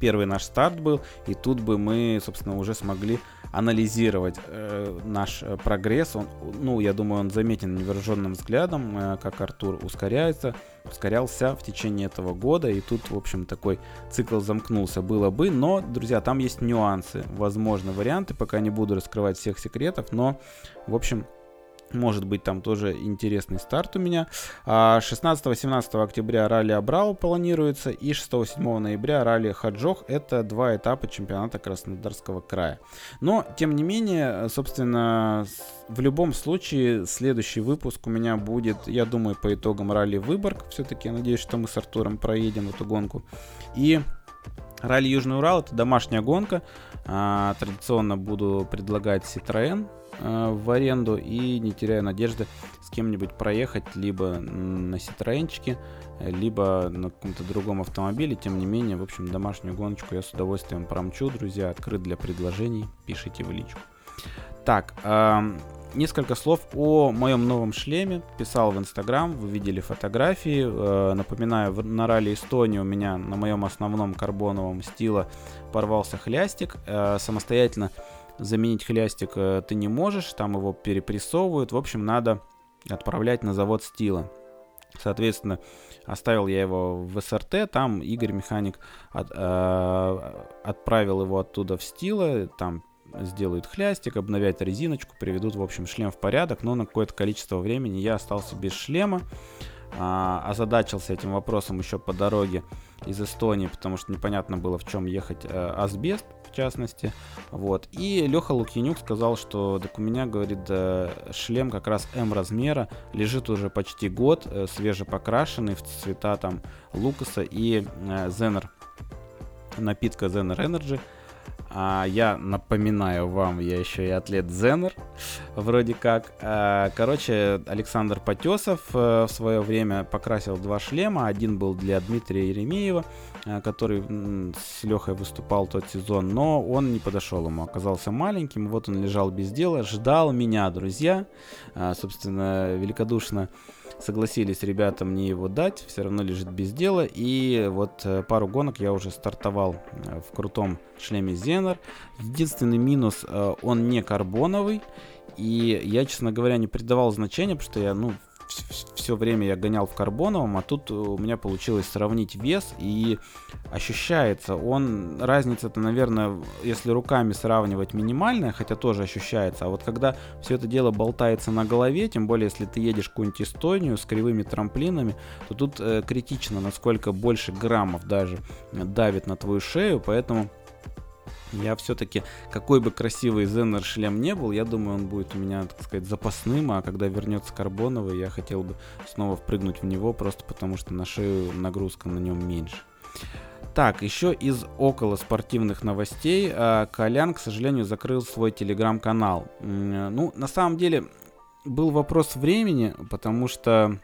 первый наш старт был, и тут бы мы, собственно, уже смогли анализировать э, наш э, прогресс. Он, ну, я думаю, он заметен невооруженным взглядом, э, как Артур ускоряется, ускорялся в течение этого года, и тут, в общем, такой цикл замкнулся. Было бы, но, друзья, там есть нюансы, возможно, варианты, пока не буду раскрывать всех секретов, но, в общем, может быть, там тоже интересный старт у меня. 16-17 а октября ралли Абрау планируется. И 6-7 ноября ралли Хаджох. Это два этапа чемпионата Краснодарского края. Но, тем не менее, собственно, в любом случае, следующий выпуск у меня будет, я думаю, по итогам ралли Выборг. Все-таки я надеюсь, что мы с Артуром проедем эту гонку. И Ралли Южный Урал это домашняя гонка. А, традиционно буду предлагать Citroën а, в аренду и не теряю надежды с кем-нибудь проехать либо на Citroёнчике, либо на каком-то другом автомобиле. Тем не менее, в общем, домашнюю гоночку я с удовольствием промчу, друзья. Открыт для предложений. Пишите в личку. Так, несколько слов о моем новом шлеме. Писал в Инстаграм, вы видели фотографии. Э, напоминаю, на ралли Эстонии у меня на моем основном карбоновом стила порвался хлястик. Э, самостоятельно заменить хлястик э, ты не можешь, там его перепрессовывают. В общем, надо отправлять на завод стила. Соответственно, оставил я его в СРТ, там Игорь механик от, э, отправил его оттуда в стила, там сделают хлястик, обновят резиночку, приведут, в общем, шлем в порядок, но на какое-то количество времени я остался без шлема, а, озадачился этим вопросом еще по дороге из Эстонии, потому что непонятно было, в чем ехать а, асбест, в частности, вот, и Леха Лукьянюк сказал, что так у меня, говорит, э, шлем как раз М размера, лежит уже почти год, э, свежепокрашенный в цвета там Лукаса и Зенер, напитка Zener Energy, а, я напоминаю вам, я еще и атлет Зенер, вроде как. А, короче, Александр Потесов а, в свое время покрасил два шлема. Один был для Дмитрия Еремеева, а, который с Лехой выступал тот сезон, но он не подошел ему, оказался маленьким. Вот он лежал без дела, ждал меня, друзья. А, собственно, великодушно согласились ребята мне его дать, все равно лежит без дела. И вот э, пару гонок я уже стартовал э, в крутом шлеме Зенер. Единственный минус, э, он не карбоновый. И я, честно говоря, не придавал значения, потому что я, ну, все время я гонял в карбоновом, а тут у меня получилось сравнить вес и ощущается он, разница-то, наверное, если руками сравнивать минимальная, хотя тоже ощущается, а вот когда все это дело болтается на голове, тем более если ты едешь какую-нибудь Эстонию с кривыми трамплинами, то тут э, критично, насколько больше граммов даже давит на твою шею, поэтому я все-таки, какой бы красивый Зенер шлем не был, я думаю, он будет у меня, так сказать, запасным, а когда вернется карбоновый, я хотел бы снова впрыгнуть в него, просто потому что на шею нагрузка на нем меньше. Так, еще из около спортивных новостей. А, Колян, к сожалению, закрыл свой телеграм-канал. Ну, на самом деле, был вопрос времени, потому что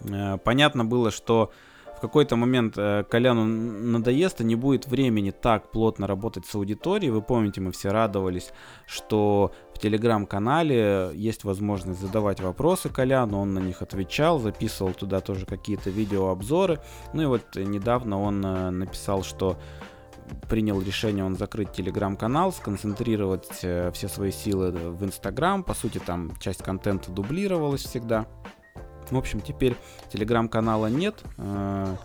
э, понятно было, что в какой-то момент э, Коляну надоест, и не будет времени так плотно работать с аудиторией. Вы помните, мы все радовались, что в телеграм-канале есть возможность задавать вопросы Коляну, он на них отвечал, записывал туда тоже какие-то видеообзоры. Ну и вот недавно он э, написал, что принял решение он закрыть телеграм-канал, сконцентрировать э, все свои силы в Инстаграм. По сути, там часть контента дублировалась всегда. В общем, теперь телеграм-канала нет. Э,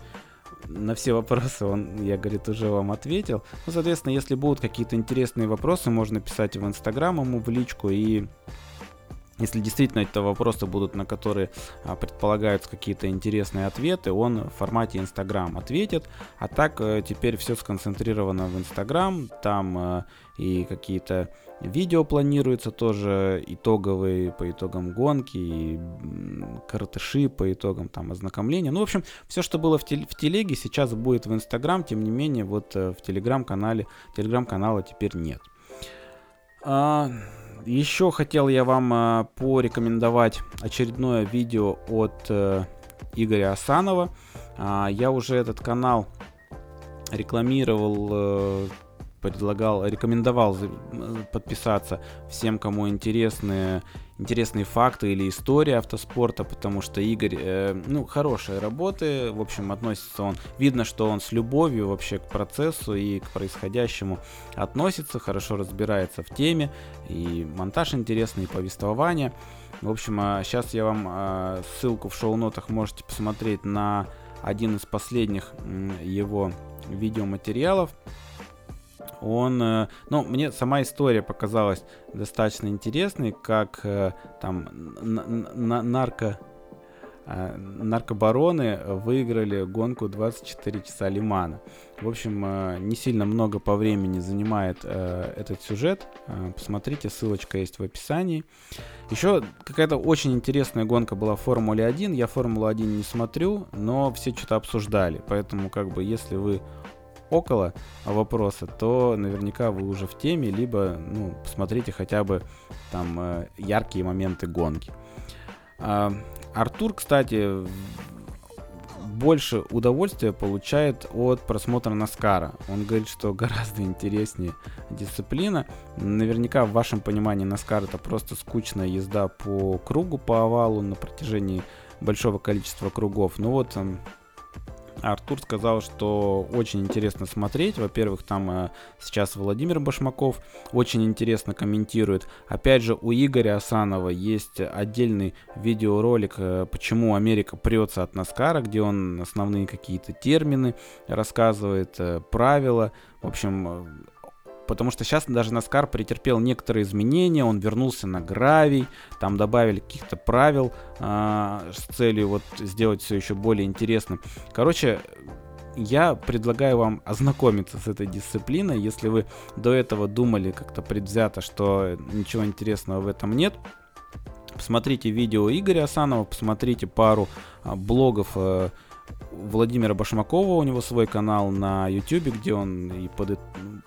на все вопросы он, я, говорит, уже вам ответил. Ну, соответственно, если будут какие-то интересные вопросы, можно писать в Инстаграм ему в личку и если действительно это вопросы будут, на которые а, предполагаются какие-то интересные ответы, он в формате Инстаграм ответит. А так э, теперь все сконцентрировано в Инстаграм. Там э, и какие-то видео планируются тоже итоговые по итогам гонки, и картыши по итогам там ознакомления. Ну, в общем, все, что было в, тел- в телеге, сейчас будет в Инстаграм. Тем не менее, вот э, в Телеграм-канале, Телеграм-канала теперь нет. А, еще хотел я вам э, порекомендовать очередное видео от э, Игоря Асанова. Э, я уже этот канал рекламировал э, предлагал, рекомендовал подписаться всем, кому интересны интересные факты или история автоспорта, потому что Игорь, э, ну, хорошие работы, в общем, относится он, видно, что он с любовью вообще к процессу и к происходящему относится, хорошо разбирается в теме, и монтаж интересный, и повествование. В общем, сейчас а, я вам а, ссылку в шоу-нотах можете посмотреть на один из последних его видеоматериалов он, э, ну, мне сама история показалась достаточно интересной, как э, там нарко э, наркобароны выиграли гонку 24 часа Лимана. В общем, не сильно много по времени занимает этот сюжет. Посмотрите, ссылочка есть в описании. Еще какая-то очень интересная гонка была в Формуле 1. Я Формулу 1 не смотрю, но все что-то обсуждали. Поэтому, как бы, если вы около вопроса, то наверняка вы уже в теме, либо ну, посмотрите хотя бы там э, яркие моменты гонки. А, Артур, кстати, больше удовольствия получает от просмотра Наскара. Он говорит, что гораздо интереснее дисциплина. Наверняка в вашем понимании Наскар это просто скучная езда по кругу, по овалу на протяжении большого количества кругов. Ну вот Артур сказал, что очень интересно смотреть. Во-первых, там э, сейчас Владимир Башмаков очень интересно комментирует. Опять же, у Игоря Асанова есть отдельный видеоролик, э, почему Америка прется от Наскара, где он основные какие-то термины рассказывает, э, правила. В общем, потому что сейчас даже Наскар претерпел некоторые изменения, он вернулся на гравий, там добавили каких-то правил э, с целью вот сделать все еще более интересным. Короче, я предлагаю вам ознакомиться с этой дисциплиной, если вы до этого думали как-то предвзято, что ничего интересного в этом нет. Посмотрите видео Игоря Асанова, посмотрите пару а, блогов э, Владимира Башмакова, у него свой канал на YouTube, где он и под,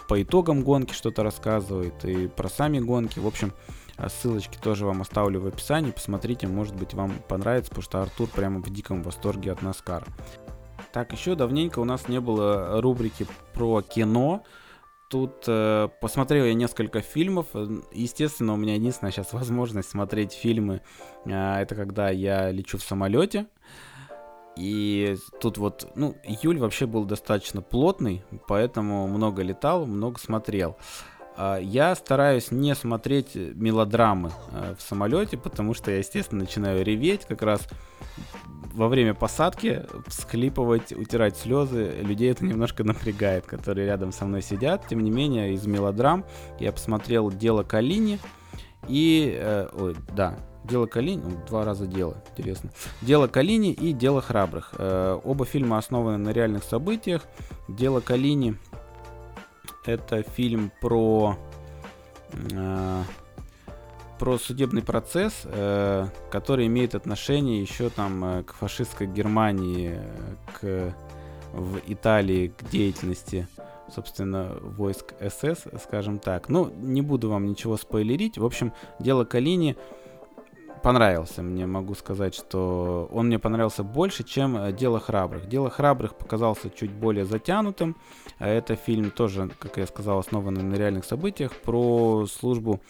по итогам гонки что-то рассказывает, и про сами гонки. В общем, ссылочки тоже вам оставлю в описании. Посмотрите, может быть, вам понравится, потому что Артур прямо в диком восторге от Наскара. Так, еще давненько у нас не было рубрики про кино. Тут э, посмотрел я несколько фильмов. Естественно, у меня единственная сейчас возможность смотреть фильмы. Э, это когда я лечу в самолете. И тут вот, ну, июль вообще был достаточно плотный, поэтому много летал, много смотрел. А, я стараюсь не смотреть мелодрамы э, в самолете, потому что я, естественно, начинаю реветь как раз во время посадки, всхлипывать, утирать слезы. Людей это немножко напрягает, которые рядом со мной сидят. Тем не менее, из мелодрам я посмотрел «Дело Калини» и... Э, ой, да, Дело Калини, два раза дело, интересно. Дело Калини и Дело храбрых. Э, оба фильма основаны на реальных событиях. Дело Калини это фильм про э, про судебный процесс, э, который имеет отношение еще там э, к фашистской Германии, к в Италии к деятельности собственно, войск СС, скажем так. Ну, не буду вам ничего спойлерить. В общем, дело Калини понравился. Мне могу сказать, что он мне понравился больше, чем э, «Дело храбрых». «Дело храбрых» показался чуть более затянутым. А это фильм тоже, как я сказал, основанный на реальных событиях про службу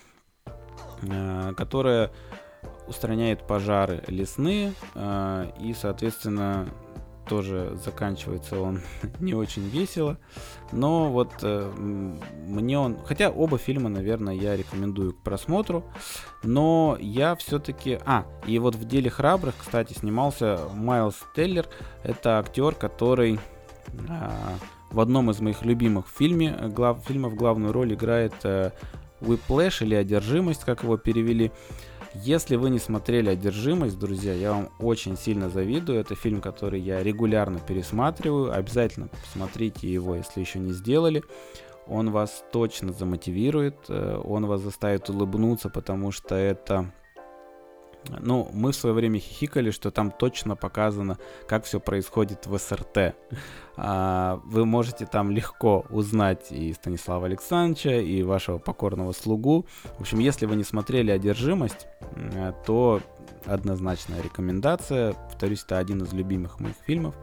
э, которая устраняет пожары лесные, э, и, соответственно, тоже заканчивается он не очень весело. Но вот э, мне он... Хотя оба фильма, наверное, я рекомендую к просмотру. Но я все-таки... А, и вот в «Деле храбрых», кстати, снимался Майлз Теллер. Это актер, который... Э, в одном из моих любимых фильме, глав, фильмов главную роль играет э, Whiplash или «Одержимость», как его перевели. Если вы не смотрели «Одержимость», друзья, я вам очень сильно завидую. Это фильм, который я регулярно пересматриваю. Обязательно посмотрите его, если еще не сделали. Он вас точно замотивирует, э, он вас заставит улыбнуться, потому что это ну, мы в свое время хихикали, что там точно показано, как все происходит в СРТ. А, вы можете там легко узнать и Станислава Александровича, и вашего покорного слугу. В общем, если вы не смотрели «Одержимость», то однозначная рекомендация. Повторюсь, это один из любимых моих фильмов.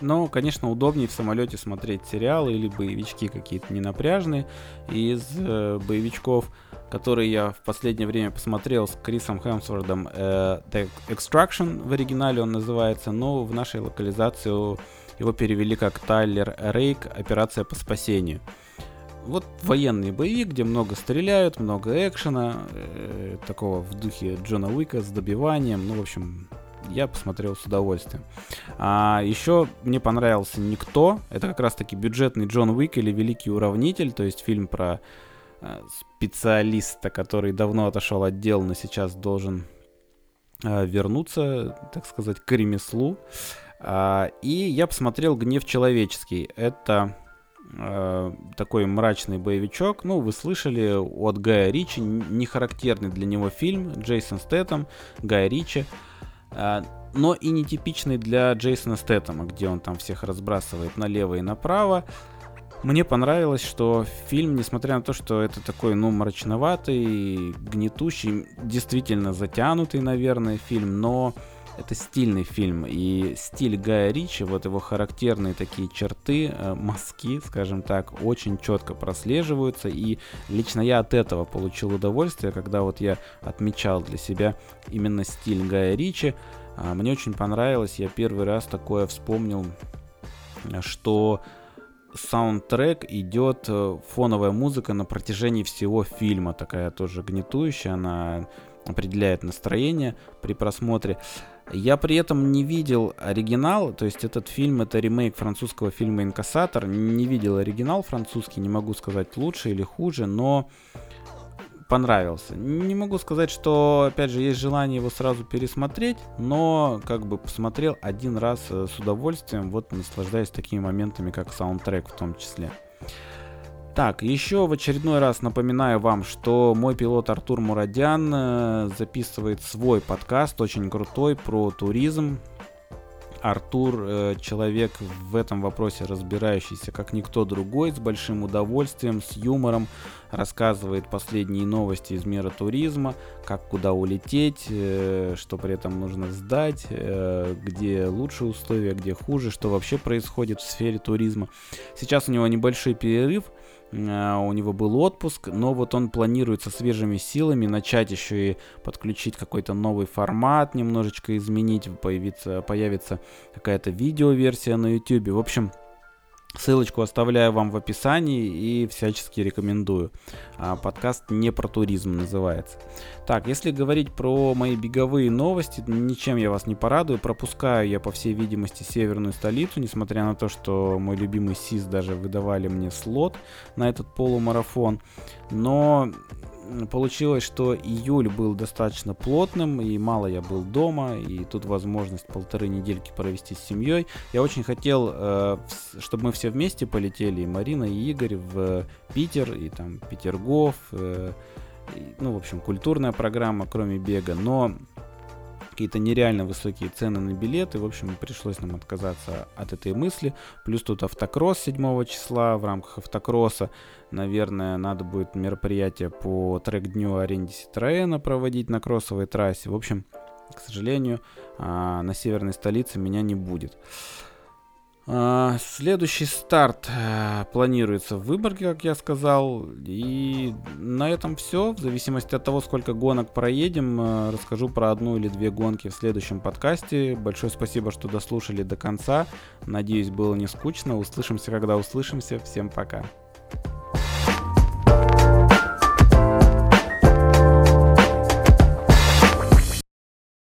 Но, конечно, удобнее в самолете смотреть сериалы или боевички какие-то ненапряжные. Из э, боевичков который я в последнее время посмотрел с Крисом Хемсвордом. Э, The Extraction в оригинале он называется, но в нашей локализации его перевели как Тайлер Рейк «Операция по спасению». Вот военный боевик, где много стреляют, много экшена, э, такого в духе Джона Уика с добиванием. Ну, в общем, я посмотрел с удовольствием. А еще мне понравился «Никто». Это как раз-таки бюджетный Джон Уик или Великий Уравнитель, то есть фильм про специалиста, который давно отошел от дел, но сейчас должен э, вернуться, так сказать, к ремеслу. А, и я посмотрел «Гнев человеческий». Это э, такой мрачный боевичок. Ну, вы слышали от Гая Ричи, не характерный для него фильм. Джейсон Стэттем, Гая Ричи. но и нетипичный для Джейсона Стэттема, где он там всех разбрасывает налево и направо. Мне понравилось, что фильм, несмотря на то, что это такой, ну, мрачноватый, гнетущий, действительно затянутый, наверное, фильм, но это стильный фильм, и стиль Гая Ричи, вот его характерные такие черты, э, мазки, скажем так, очень четко прослеживаются, и лично я от этого получил удовольствие, когда вот я отмечал для себя именно стиль Гая Ричи. А, мне очень понравилось, я первый раз такое вспомнил, что саундтрек идет э, фоновая музыка на протяжении всего фильма, такая тоже гнетущая, она определяет настроение при просмотре. Я при этом не видел оригинал, то есть этот фильм это ремейк французского фильма «Инкассатор». Не видел оригинал французский, не могу сказать лучше или хуже, но понравился. Не могу сказать, что, опять же, есть желание его сразу пересмотреть, но как бы посмотрел один раз э, с удовольствием, вот наслаждаясь такими моментами, как саундтрек в том числе. Так, еще в очередной раз напоминаю вам, что мой пилот Артур Мурадян э, записывает свой подкаст, очень крутой, про туризм. Артур э, человек в этом вопросе разбирающийся как никто другой, с большим удовольствием, с юмором, рассказывает последние новости из мира туризма, как куда улететь, э, что при этом нужно сдать, э, где лучшие условия, где хуже, что вообще происходит в сфере туризма. Сейчас у него небольшой перерыв, у него был отпуск, но вот он планирует со свежими силами начать еще и подключить какой-то новый формат, немножечко изменить, появится, появится какая-то видеоверсия на YouTube. В общем, Ссылочку оставляю вам в описании и всячески рекомендую. А, подкаст не про туризм называется. Так, если говорить про мои беговые новости, ничем я вас не порадую. Пропускаю я, по всей видимости, северную столицу, несмотря на то, что мой любимый СИС даже выдавали мне слот на этот полумарафон. Но получилось, что июль был достаточно плотным, и мало я был дома, и тут возможность полторы недельки провести с семьей. Я очень хотел, э, чтобы мы все вместе полетели, и Марина, и Игорь в Питер, и там Петергоф, э, ну, в общем, культурная программа, кроме бега, но какие-то нереально высокие цены на билеты. В общем, пришлось нам отказаться от этой мысли. Плюс тут автокросс 7 числа. В рамках автокросса, наверное, надо будет мероприятие по трек-дню аренде Citroёn проводить на кроссовой трассе. В общем, к сожалению, а, на северной столице меня не будет. А, следующий старт э, планируется в Выборге, как я сказал. И на этом все. В зависимости от того, сколько гонок проедем, э, расскажу про одну или две гонки в следующем подкасте. Большое спасибо, что дослушали до конца. Надеюсь, было не скучно. Услышимся, когда услышимся. Всем пока.